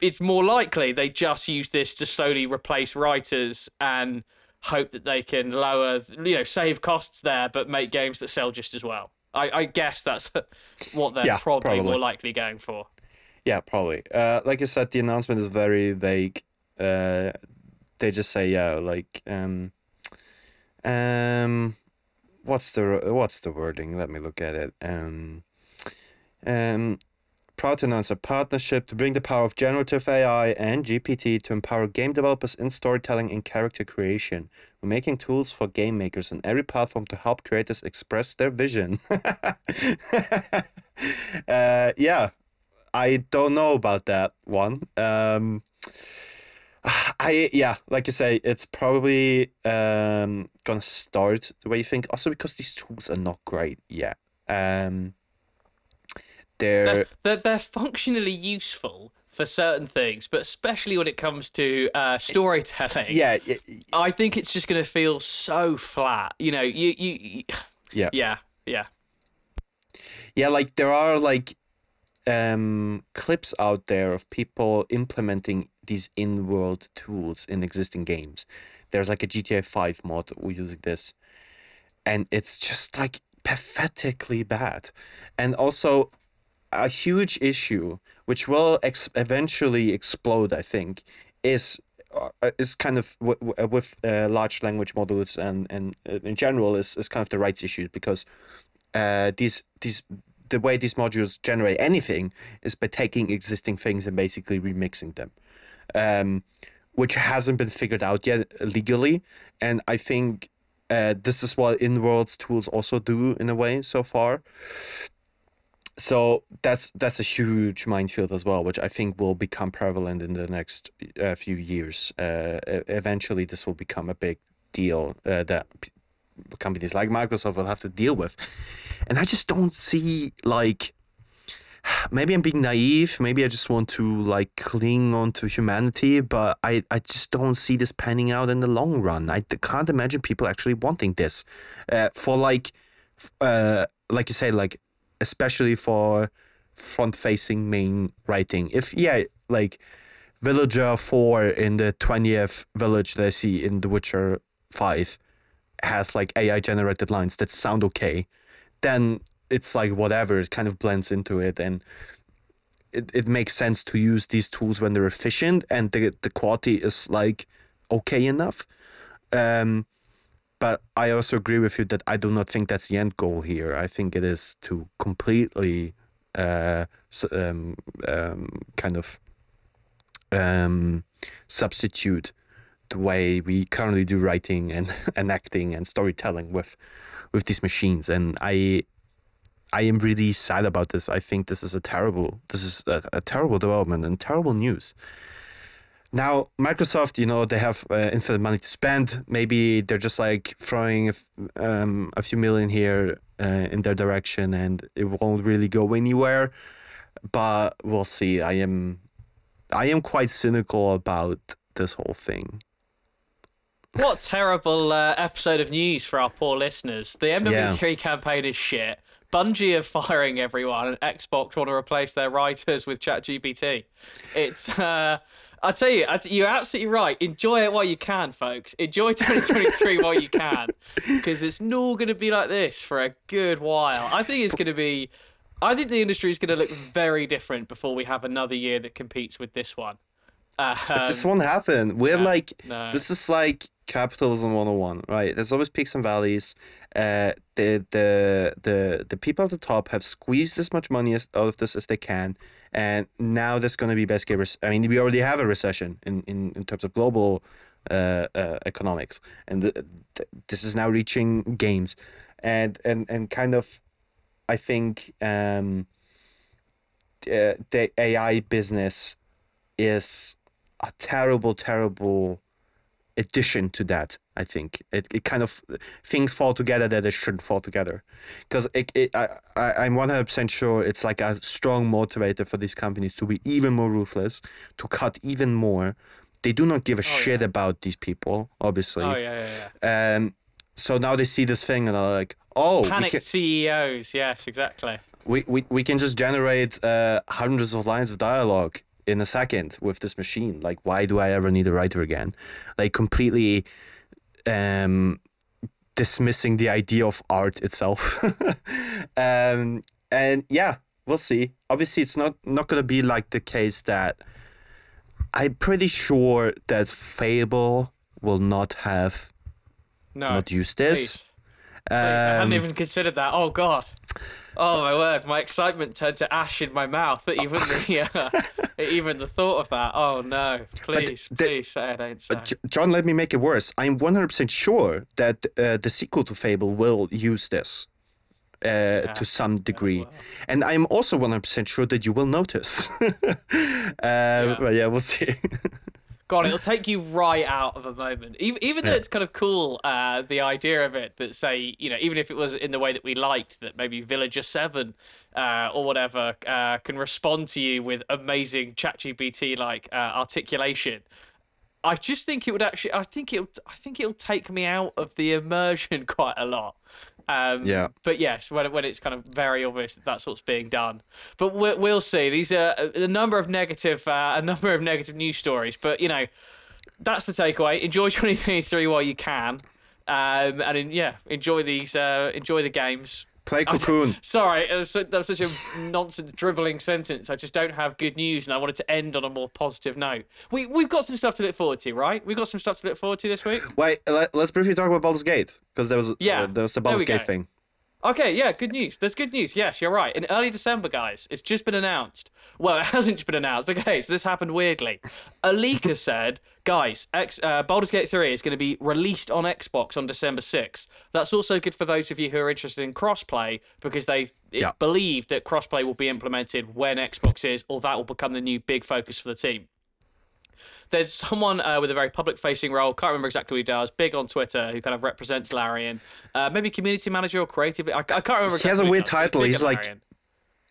It's more likely they just use this to slowly replace writers and hope that they can lower, you know, save costs there, but make games that sell just as well. I, I guess that's what they're Yeah, probably, probably. more likely going for. Yeah, probably. Uh, like you said, the announcement is very vague. Uh, they just say, yeah, like, um, um, what's the what's the wording? Let me look at it. Um, um, proud to announce a partnership to bring the power of generative AI and GPT to empower game developers in storytelling and character creation. We're making tools for game makers on every platform to help creators express their vision. uh, yeah, I don't know about that one. Um, I yeah, like you say, it's probably um, gonna start the way you think. Also because these tools are not great yet. Um, they're They're, they're, they're functionally useful for certain things, but especially when it comes to uh, storytelling. yeah, I think it's just going to feel so flat. You know, you, you, you yeah, yeah, yeah. yeah. Like there are like um clips out there of people implementing these Inworld tools in existing games. There's like a GTA 5 mod using this, and it's just like pathetically bad. And also, a huge issue, which will ex- eventually explode, I think, is uh, is kind of w- w- with uh, large language models and and uh, in general is, is kind of the rights issue because uh, these these the way these modules generate anything is by taking existing things and basically remixing them, um, which hasn't been figured out yet legally, and I think uh, this is what Inworld's tools also do in a way so far. So that's that's a huge minefield as well, which I think will become prevalent in the next uh, few years. Uh, eventually, this will become a big deal uh, that p- companies like Microsoft will have to deal with, and I just don't see like. Maybe I'm being naive. Maybe I just want to like cling on to humanity, but I, I just don't see this panning out in the long run. I can't imagine people actually wanting this, uh, for like, uh, like you say, like especially for front-facing main writing. If yeah, like Villager Four in the twentieth village that I see in The Witcher Five has like AI generated lines that sound okay, then it's like whatever. It kind of blends into it and. It, it makes sense to use these tools when they're efficient and the, the quality is like okay enough. Um, but I also agree with you that I do not think that's the end goal here. I think it is to completely uh, um, um, kind of um, substitute the way we currently do writing and, and acting and storytelling with with these machines. And I I am really sad about this. I think this is a terrible this is a, a terrible development and terrible news. Now, Microsoft, you know, they have uh, infinite money to spend. Maybe they're just like throwing a, f- um, a few million here uh, in their direction and it won't really go anywhere. But we'll see. I am I am quite cynical about this whole thing. What terrible uh, episode of news for our poor listeners. The MW3 campaign is shit. Bungie are firing everyone, and Xbox want to replace their writers with ChatGPT. It's, uh, I tell you, you're absolutely right. Enjoy it while you can, folks. Enjoy 2023 while you can, because it's not going to be like this for a good while. I think it's going to be. I think the industry is going to look very different before we have another year that competes with this one. Um, this won't happen. We're no, like no. this is like capitalism 101, right? There's always peaks and valleys. Uh the the the the people at the top have squeezed as much money as, out of this as they can. And now there's gonna be basically res- I mean we already have a recession in, in, in terms of global uh, uh economics. And the, th- this is now reaching games. And and and kind of I think um uh, the AI business is a terrible, terrible addition to that. I think it, it kind of things fall together that it shouldn't fall together, because it, it I, I I'm one hundred percent sure it's like a strong motivator for these companies to be even more ruthless, to cut even more. They do not give a shit about these people, obviously. oh yeah, yeah, yeah. Um, so now they see this thing and are like, oh, Panicked can, CEOs. Yes, exactly. we, we, we can just generate uh, hundreds of lines of dialogue in a second with this machine. Like, why do I ever need a writer again? Like, completely um, dismissing the idea of art itself. um, and yeah, we'll see. Obviously, it's not not gonna be like the case that I'm pretty sure that Fable will not have No, not used please. this. Please, I hadn't Um, even considered that. Oh god. Oh my word! My excitement turned to ash in my mouth. Even the uh, even the thought of that. Oh no! Please, the- please say I don't say. Jon, let me make it worse. I'm 100% sure that uh, the sequel to Fable will use this uh, to some degree. well. And I'm also 100% sure that you will notice. uh, But yeah, we'll see. God, it'll take you right out of a moment. Even, even though Yeah. it's kind of cool, uh, the idea of it that say, you know, even if it was in the way that we liked, that maybe Villager Seven uh, or whatever uh, can respond to you with amazing ChatGPT like uh, articulation. I just think it would actually. I think it. I think it'll take me out of the immersion quite a lot. Um, Yeah. But yes, when, when it's kind of very obvious that that's what's being done. But we'll, we'll see. These are a, number of negative, uh, a number of negative news stories. But you know, that's the takeaway. Enjoy 2023 while you can, um, and yeah, enjoy these. Uh, enjoy the games. Play Cocoon. Sorry, it was, so- that was such a nonsense, dribbling sentence. I just don't have good news, and I wanted to end on a more positive note. We we've got some stuff to look forward to, right? We've got some stuff to look forward to this week. Wait, let, us briefly talk about Baldur's Gate. Because there was, Yeah, uh, there was the Baldur's Gate go. thing. Okay, yeah, good news. There's good news. Yes, you're right. In early December, guys, it's just been announced. Well, it hasn't just been announced. Okay, so this happened weirdly. A leaker said, guys, X, uh, Baldur's Gate 3 is going to be released on Xbox on December 6th. That's also good for those of you who are interested in crossplay because they Yeah. believe that crossplay will be implemented when Xbox is, or that will become the new big focus for the team. There's someone uh, with a very public facing role, can't remember exactly who he does, big on Twitter, who kind of represents Larian. Uh, maybe community manager or creative. I, I can't remember He has a weird does, title. He's like-.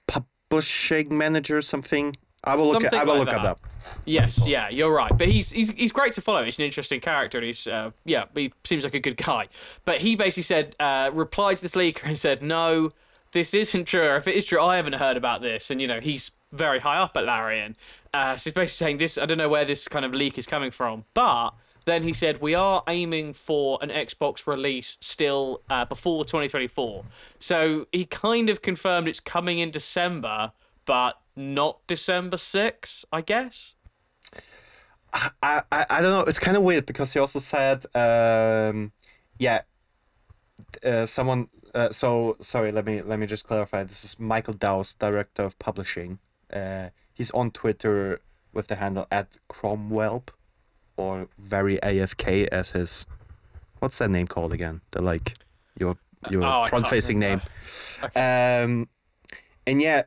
Publishing manager or something. I will look, Something I will like look that. up. Yes, yeah, you're right. But he's he's he's great to follow. He's an interesting character, and he's uh, yeah, he seems like a good guy. But he basically said, uh, replied to this leaker and said, no, this isn't true. Or if it is true, I haven't heard about this. And you know, he's very high up at Larian. Uh, so he's basically saying this. I don't know where this kind of leak is coming from, but. Then he said, We are aiming for an Xbox release still uh, before 2024. So he kind of confirmed it's coming in December, but not December 6th, I guess. I, I, I don't know. It's kind of weird because he also said, um, yeah, uh, someone. Uh, so sorry. Let me let me just clarify. This is Michael Douse, director of publishing. Uh, he's on Twitter with the handle at Cromwelp, or very AFK as his. What's that name called again? The like your your Oh, front-facing name. remember. Um, and yeah,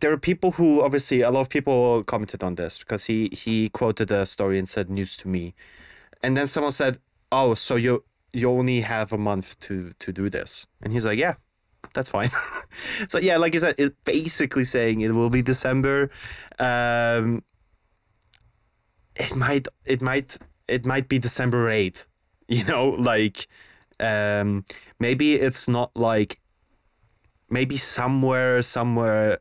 there are people who obviously a lot of people commented on this because he he quoted a story and said news to me, and then someone said, "Oh, so you you only have a month to to do this," and he's like, "Yeah." That's fine. so yeah, like I said, it's basically saying it will be December. Um, it might, it might, it might be December eighth. You know, like um, maybe it's not like maybe somewhere somewhere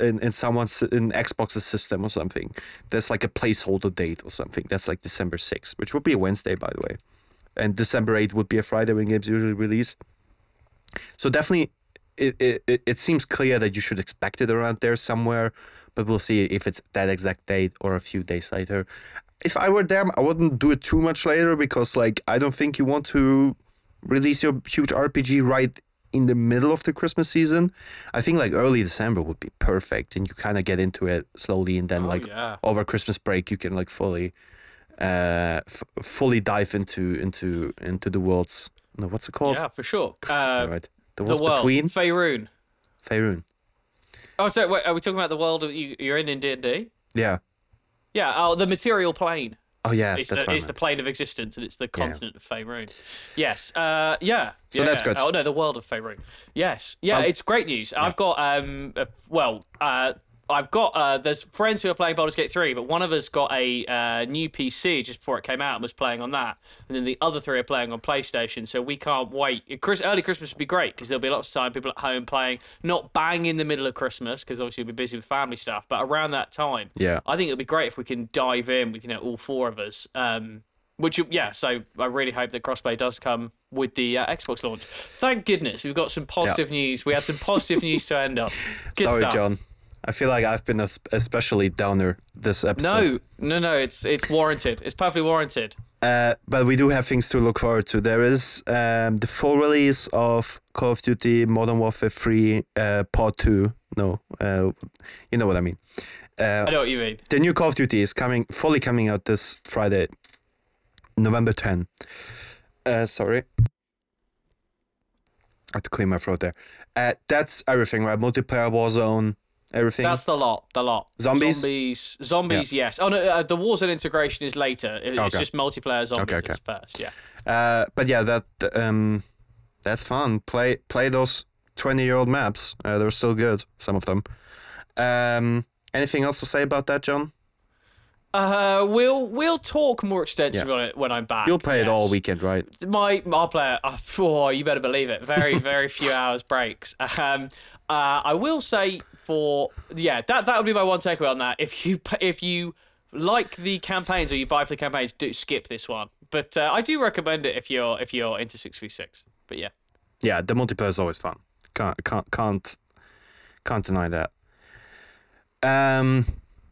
in, in someone's in Xbox's system or something. There's like a placeholder date or something. That's like December 6th, which would be a Wednesday by the way. And December 8th would be a Friday when games usually release. So definitely it, it, it- it seems clear that you should expect it around there somewhere, but we'll see if it's that exact date or a few days later. If I were them, I wouldn't do it too much later because like I don't think you want to release your huge RPG right in the middle of the Christmas season. I think like early December would be perfect, and you kind of get into it slowly, and then Oh, like yeah. over Christmas break, you can like fully, uh, f- fully dive into into into the worlds. No, what's it called? Yeah, for sure. Uh, All right, the the worlds world. between Faerun. Faerun. Oh, so Wait, are we talking about the world that you, you're in in D and D? Yeah. Yeah. Oh, the material plane. Oh yeah, It's that's the, it's the plane of existence, and it's the continent of Faerun. Yes. Uh, yeah. So yeah. that's good. Oh no, the world of Faerun. Yes. Yeah, Um, it's great news. I've got um, well, uh, I've got uh, there's friends who are playing Baldur's Gate 3, but one of us got a uh, new PC just before it came out and was playing on that, and then the other three are playing on PlayStation. So we can't wait. Chris, early Christmas would be great because there'll be lots of time people at home playing, not bang in the middle of Christmas because obviously we'll be busy with family stuff, but around that time. Yeah. I think it'd be great if we can dive in with you know all four of us. Um, which yeah, so I really hope that crossplay does come with the uh, Xbox launch. Thank goodness we've got some positive news. We had some positive news to end up. Good Sorry, stuff. Jon. I feel like I've been es- especially downer this episode. No, no, no. It's it's warranted. It's perfectly warranted. Uh, but we do have things to look forward to. There is um, the full release of Call of Duty Modern Warfare 3 uh, Part 2. No, uh, you know what I mean. Uh, I know what you mean. the new Call of Duty is coming, fully coming out this Friday, November 10. Uh, sorry. I had to clear my throat there. Uh, that's everything, right? Multiplayer Warzone, everything. That's the lot. The lot. Zombies? Zombies. Zombies. Yes. Oh no. Uh, the Warzone integration is later. It- It's Okay. just multiplayer zombies Okay, okay. first. Yeah. Uh, but yeah, that um, that's fun. Play play those twenty year old maps. Uh, they're still good. Some of them. Um, anything else to say about that, Jon? Uh, we'll we'll talk more extensively on it when I'm back. You'll play it all weekend, right? My I'll play it. Oh, you better believe it. Very very few hours breaks. Um, uh, I will say for yeah that that would be my one takeaway on that. If you if you like the campaigns or you buy for the campaigns, do skip this one. But uh, I do recommend it if you're if you're into six v six. But yeah. Yeah, the multiplayer is always fun. Can't can't can't can't deny that. Um,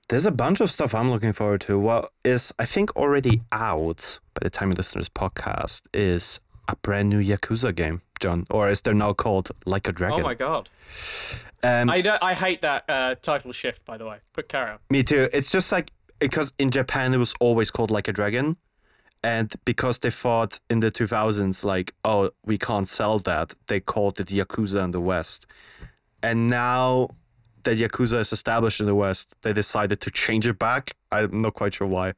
there's a bunch of stuff I'm looking forward to. What is I think already out by the time you listen to this podcast is a brand new Yakuza game, Jon, or as they're now called, Like a Dragon. Oh my god. um, I don't, I hate that uh, title shift by the way. But carry on. Me too. It's just like because in Japan it was always called like a dragon, and because they thought in the 2000s like oh we can't sell that, they called it Yakuza in the West, and now that Yakuza is established in the West, they decided to change it back. I'm not quite sure why.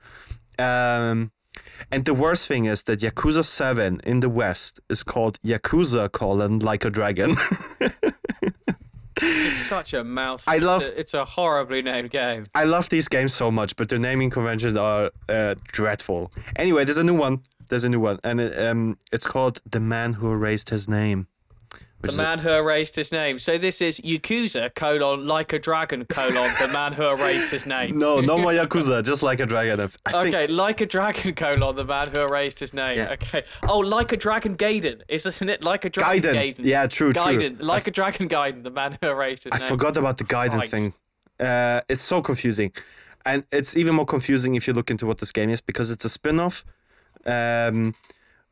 Um, and the worst thing is that Yakuza 7 in the West is called Yakuza colon like a dragon. It's such a mouth. I it's love- a- It's a horribly named game. I love these games so much, but their naming conventions are uh, dreadful. Anyway, there's a new one. There's a new one, and it, um, it's called "The Man Who Erased His Name." Which The is a- man who erased his name. So this is Yakuza colon like a dragon colon the man who erased his name. no, no more Yakuza, just like a dragon. I think Okay, like a dragon colon the man who erased his name. Yeah. Okay. Oh, like a dragon Gaiden. Isn't it like a dragon Gaiden. Gaiden? Yeah, true, true. Gaiden. Like a dragon Gaiden, the man who erased his I name. I forgot about the Gaiden Christ. thing. Uh, it's so confusing, and it's even more confusing if you look into what this game is because it's a spin-off, um,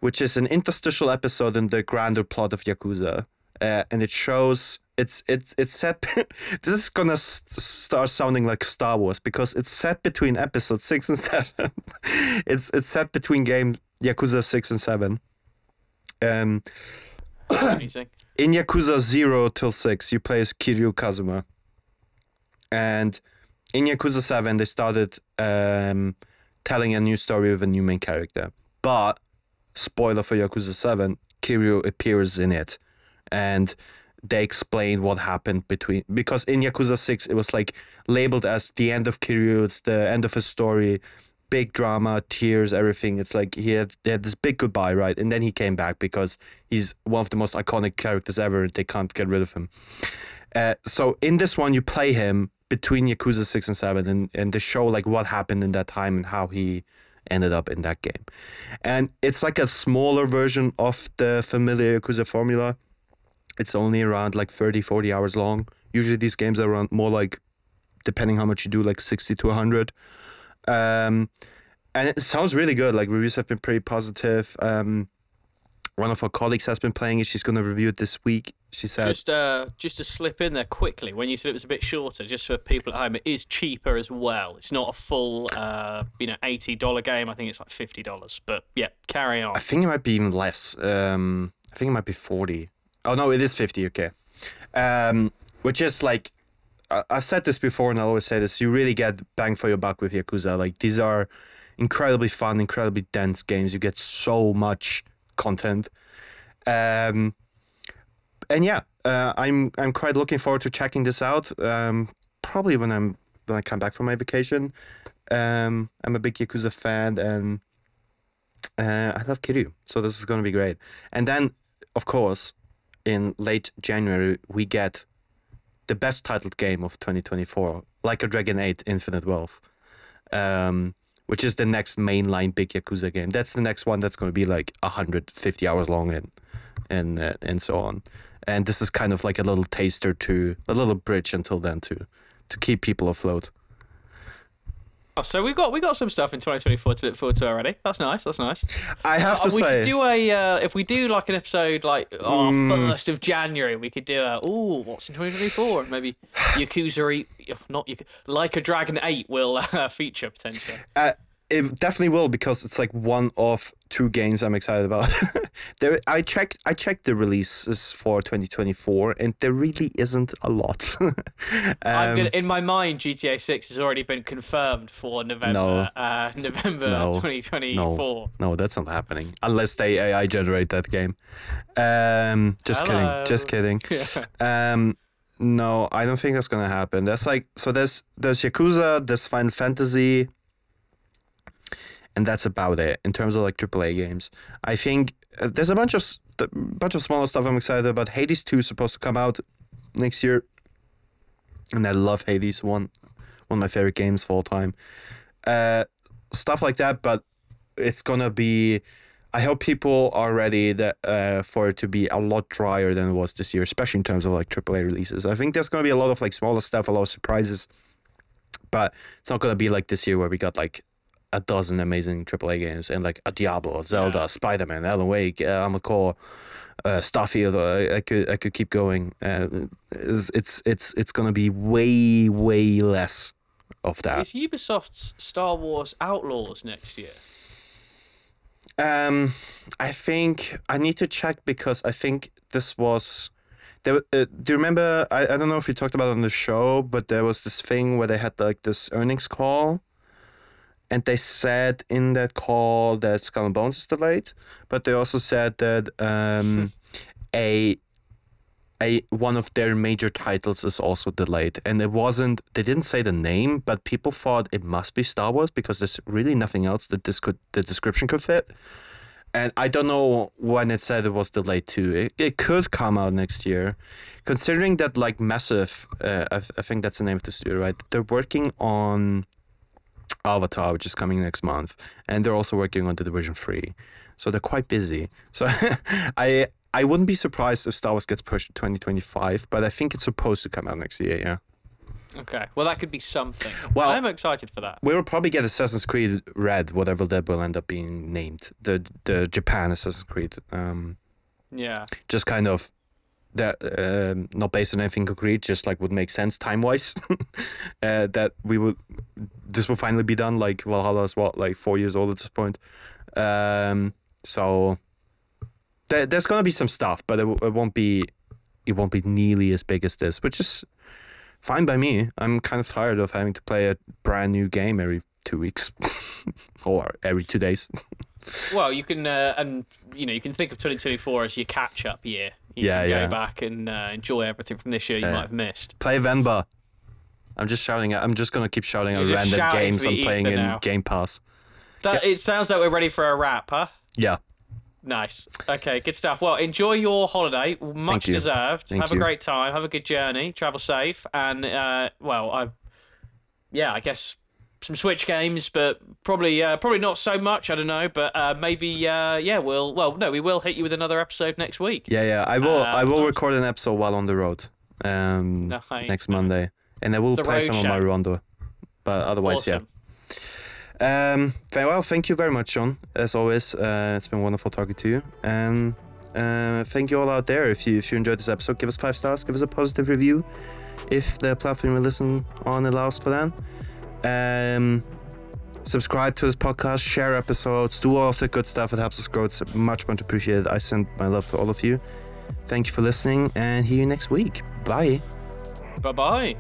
which is an interstitial episode in the grander plot of Yakuza, uh, and it shows it's it's it's set. this is gonna s- start sounding like Star Wars because it's set between episode six and seven. it's it's set between game Yakuza six and seven. Um, in Yakuza 0 till 6, you play as Kiryu Kazuma. And in Yakuza 7, they started um, telling a new story with a new main character. But, spoiler for Yakuza 7, Kiryu appears in it. And they explain what happened between. Because in Yakuza 6, it was like labeled as the end of Kiryu, it's the end of his story. Big drama, tears, everything. It's like he had, they had this big goodbye, right? And then he came back because he's one of the most iconic characters ever. They can't get rid of him. Uh, so in this one, you play him between Yakuza six and seven, and and they show like what happened in that time and how he ended up in that game. And it's like a smaller version of the familiar Yakuza formula. It's only around like 30, 40 hours long. Usually these games are around more like, depending how much you do, like 60 to 100. Um, and it sounds really good. Like reviews have been pretty positive. Um, one of our colleagues has been playing it. She's going to review it this week. She said, Just uh, just to slip in there quickly, when you said it was a bit shorter, just for people at home, it is cheaper as well. It's not a full, uh, you know, eighty dollar game. I think it's like fifty dollars. But yeah, carry on. I think it might be even less. Um, I think it might be 40. Oh, no, it is 50. Okay. Um, which is like, I, I've said this before and I always say this you really get bang for your buck with Yakuza. Like, these are incredibly fun, incredibly dense games. You get so much content. Um, and yeah, uh, I'm I'm quite looking forward to checking this out. Um, probably when I'm when I come back from my vacation. Um, I'm a big Yakuza fan, and uh, I love Kiryu, so this is going to be great. And then, of course, in late January, we get the best titled game of 2024, Like a Dragon 8 Infinite Wealth, um, which is the next mainline big Yakuza game. That's the next one that's going to be like 150 hours long and and uh, and so on. And this is kind of like a little taster to a little bridge until then to to keep people afloat. Oh, so we've got we got some stuff in 2024 to look forward to already. That's nice. That's nice. I have to Uh, we say, could do a uh, if we do like an episode like oh, Mm. first of January, we could do a oh what's in 2024 and maybe Yakuza eight, not Yakuza, like a Dragon eight will uh, feature potentially. uh, it definitely will because it's like one of two games I'm excited about. there, I checked. I checked the releases for 2024, and there really isn't a lot. Um, gonna, in my mind, GTA six has already been confirmed for November No. uh, November no. 2024. no, that's not happening unless they AI generate that game. Um, just Hello. kidding. Just kidding. Um, no, I don't think that's gonna happen. There's like so there's there's Yakuza, there's Final Fantasy, and that's about it in terms of like AAA games. I think uh, there's a bunch of a bunch of smaller stuff I'm excited about. Hades two is supposed to come out next year, and I love Hades one one of my favorite games of all time. Uh, stuff like that, but it's gonna be. I hope people are ready that uh, for it to be a lot drier than it was this year, especially in terms of like AAA releases. I think there's gonna be a lot of like smaller stuff, a lot of surprises, but it's not gonna be like this year where we got like a dozen amazing AAA games and like a Diablo, a Zelda, Yeah. Spider Man, Alan Wake, uh, Armored Core, uh, Starfield. Uh, I, could I could keep going. Uh, it's, it's it's it's gonna be way way less of that. Is Ubisoft's Star Wars Outlaws next year? Um, I think I need to check because I think this was. There, uh, do you remember? I, I don't know if we talked about it on the show, but there was this thing where they had like this earnings call, and they said in that call that Skull and Bones is delayed, but they also said that um, a a one of their major titles is also delayed, and it wasn't. They didn't say the name, but people thought it must be Star Wars because there's really nothing else that this could the description could fit. And I don't know when it said it was delayed too. It, it could come out next year, considering that like massive. Uh, I, I think that's the name of the studio, right? They're working on Avatar, which is coming next month, and they're also working on the Division Three, so they're quite busy. So I I wouldn't be surprised if Star Wars gets pushed to 2025, but I think it's supposed to come out next year. Yeah, Okay, well that could be something. Well- I'm excited for that. we will probably get Assassin's Creed Red, whatever that will end up being named, the the Japan Assassin's Creed. Um, Yeah. just kind of that um, not based on anything concrete, just like would make sense time wise. uh, that we would this will finally be done. Like Valhalla is what like four years old at this point. Um, so there, there's gonna be some stuff, but it, w- it won't be it won't be nearly as big as this, which is fine by me. I'm kind of tired of having to play a brand new game every two weeks or every two days. Well, you can uh, and you know you can think of 2024 as your catch-up year. You Yeah, can go yeah. back and uh, enjoy everything from this year you Yeah. might have missed. Play Venba. I'm just shouting. I'm just gonna keep shouting You're out random shouting games I'm playing in now. Game Pass. That, It sounds like we're ready for a wrap, huh? Yeah. Nice. Okay, good stuff. Well, enjoy your holiday. Much you. deserved. Thank have you. a great time. Have a good journey. Travel safe. And uh, well, I, yeah, I guess some Switch games, but probably uh, probably not so much. I don't know, but uh, maybe uh, yeah, we'll well no, we will hit you with another episode next week. Yeah, yeah. I will. I will record an episode while on the road. Um, next Monday, and I will The play some of my show. rondo. But otherwise, Awesome. yeah. Um. Well, thank you very much, Jon. As always, uh, it's been wonderful talking to you. And uh, thank you all out there. If you if you enjoyed this episode, give us five stars. Give us a positive review. If the platform you listen on allows for that. Um. Subscribe to this podcast, share episodes, do all of the good stuff. It helps us grow. It's much, much appreciated. I send my love to all of you. Thank you for listening and see you next week. Bye. Bye bye.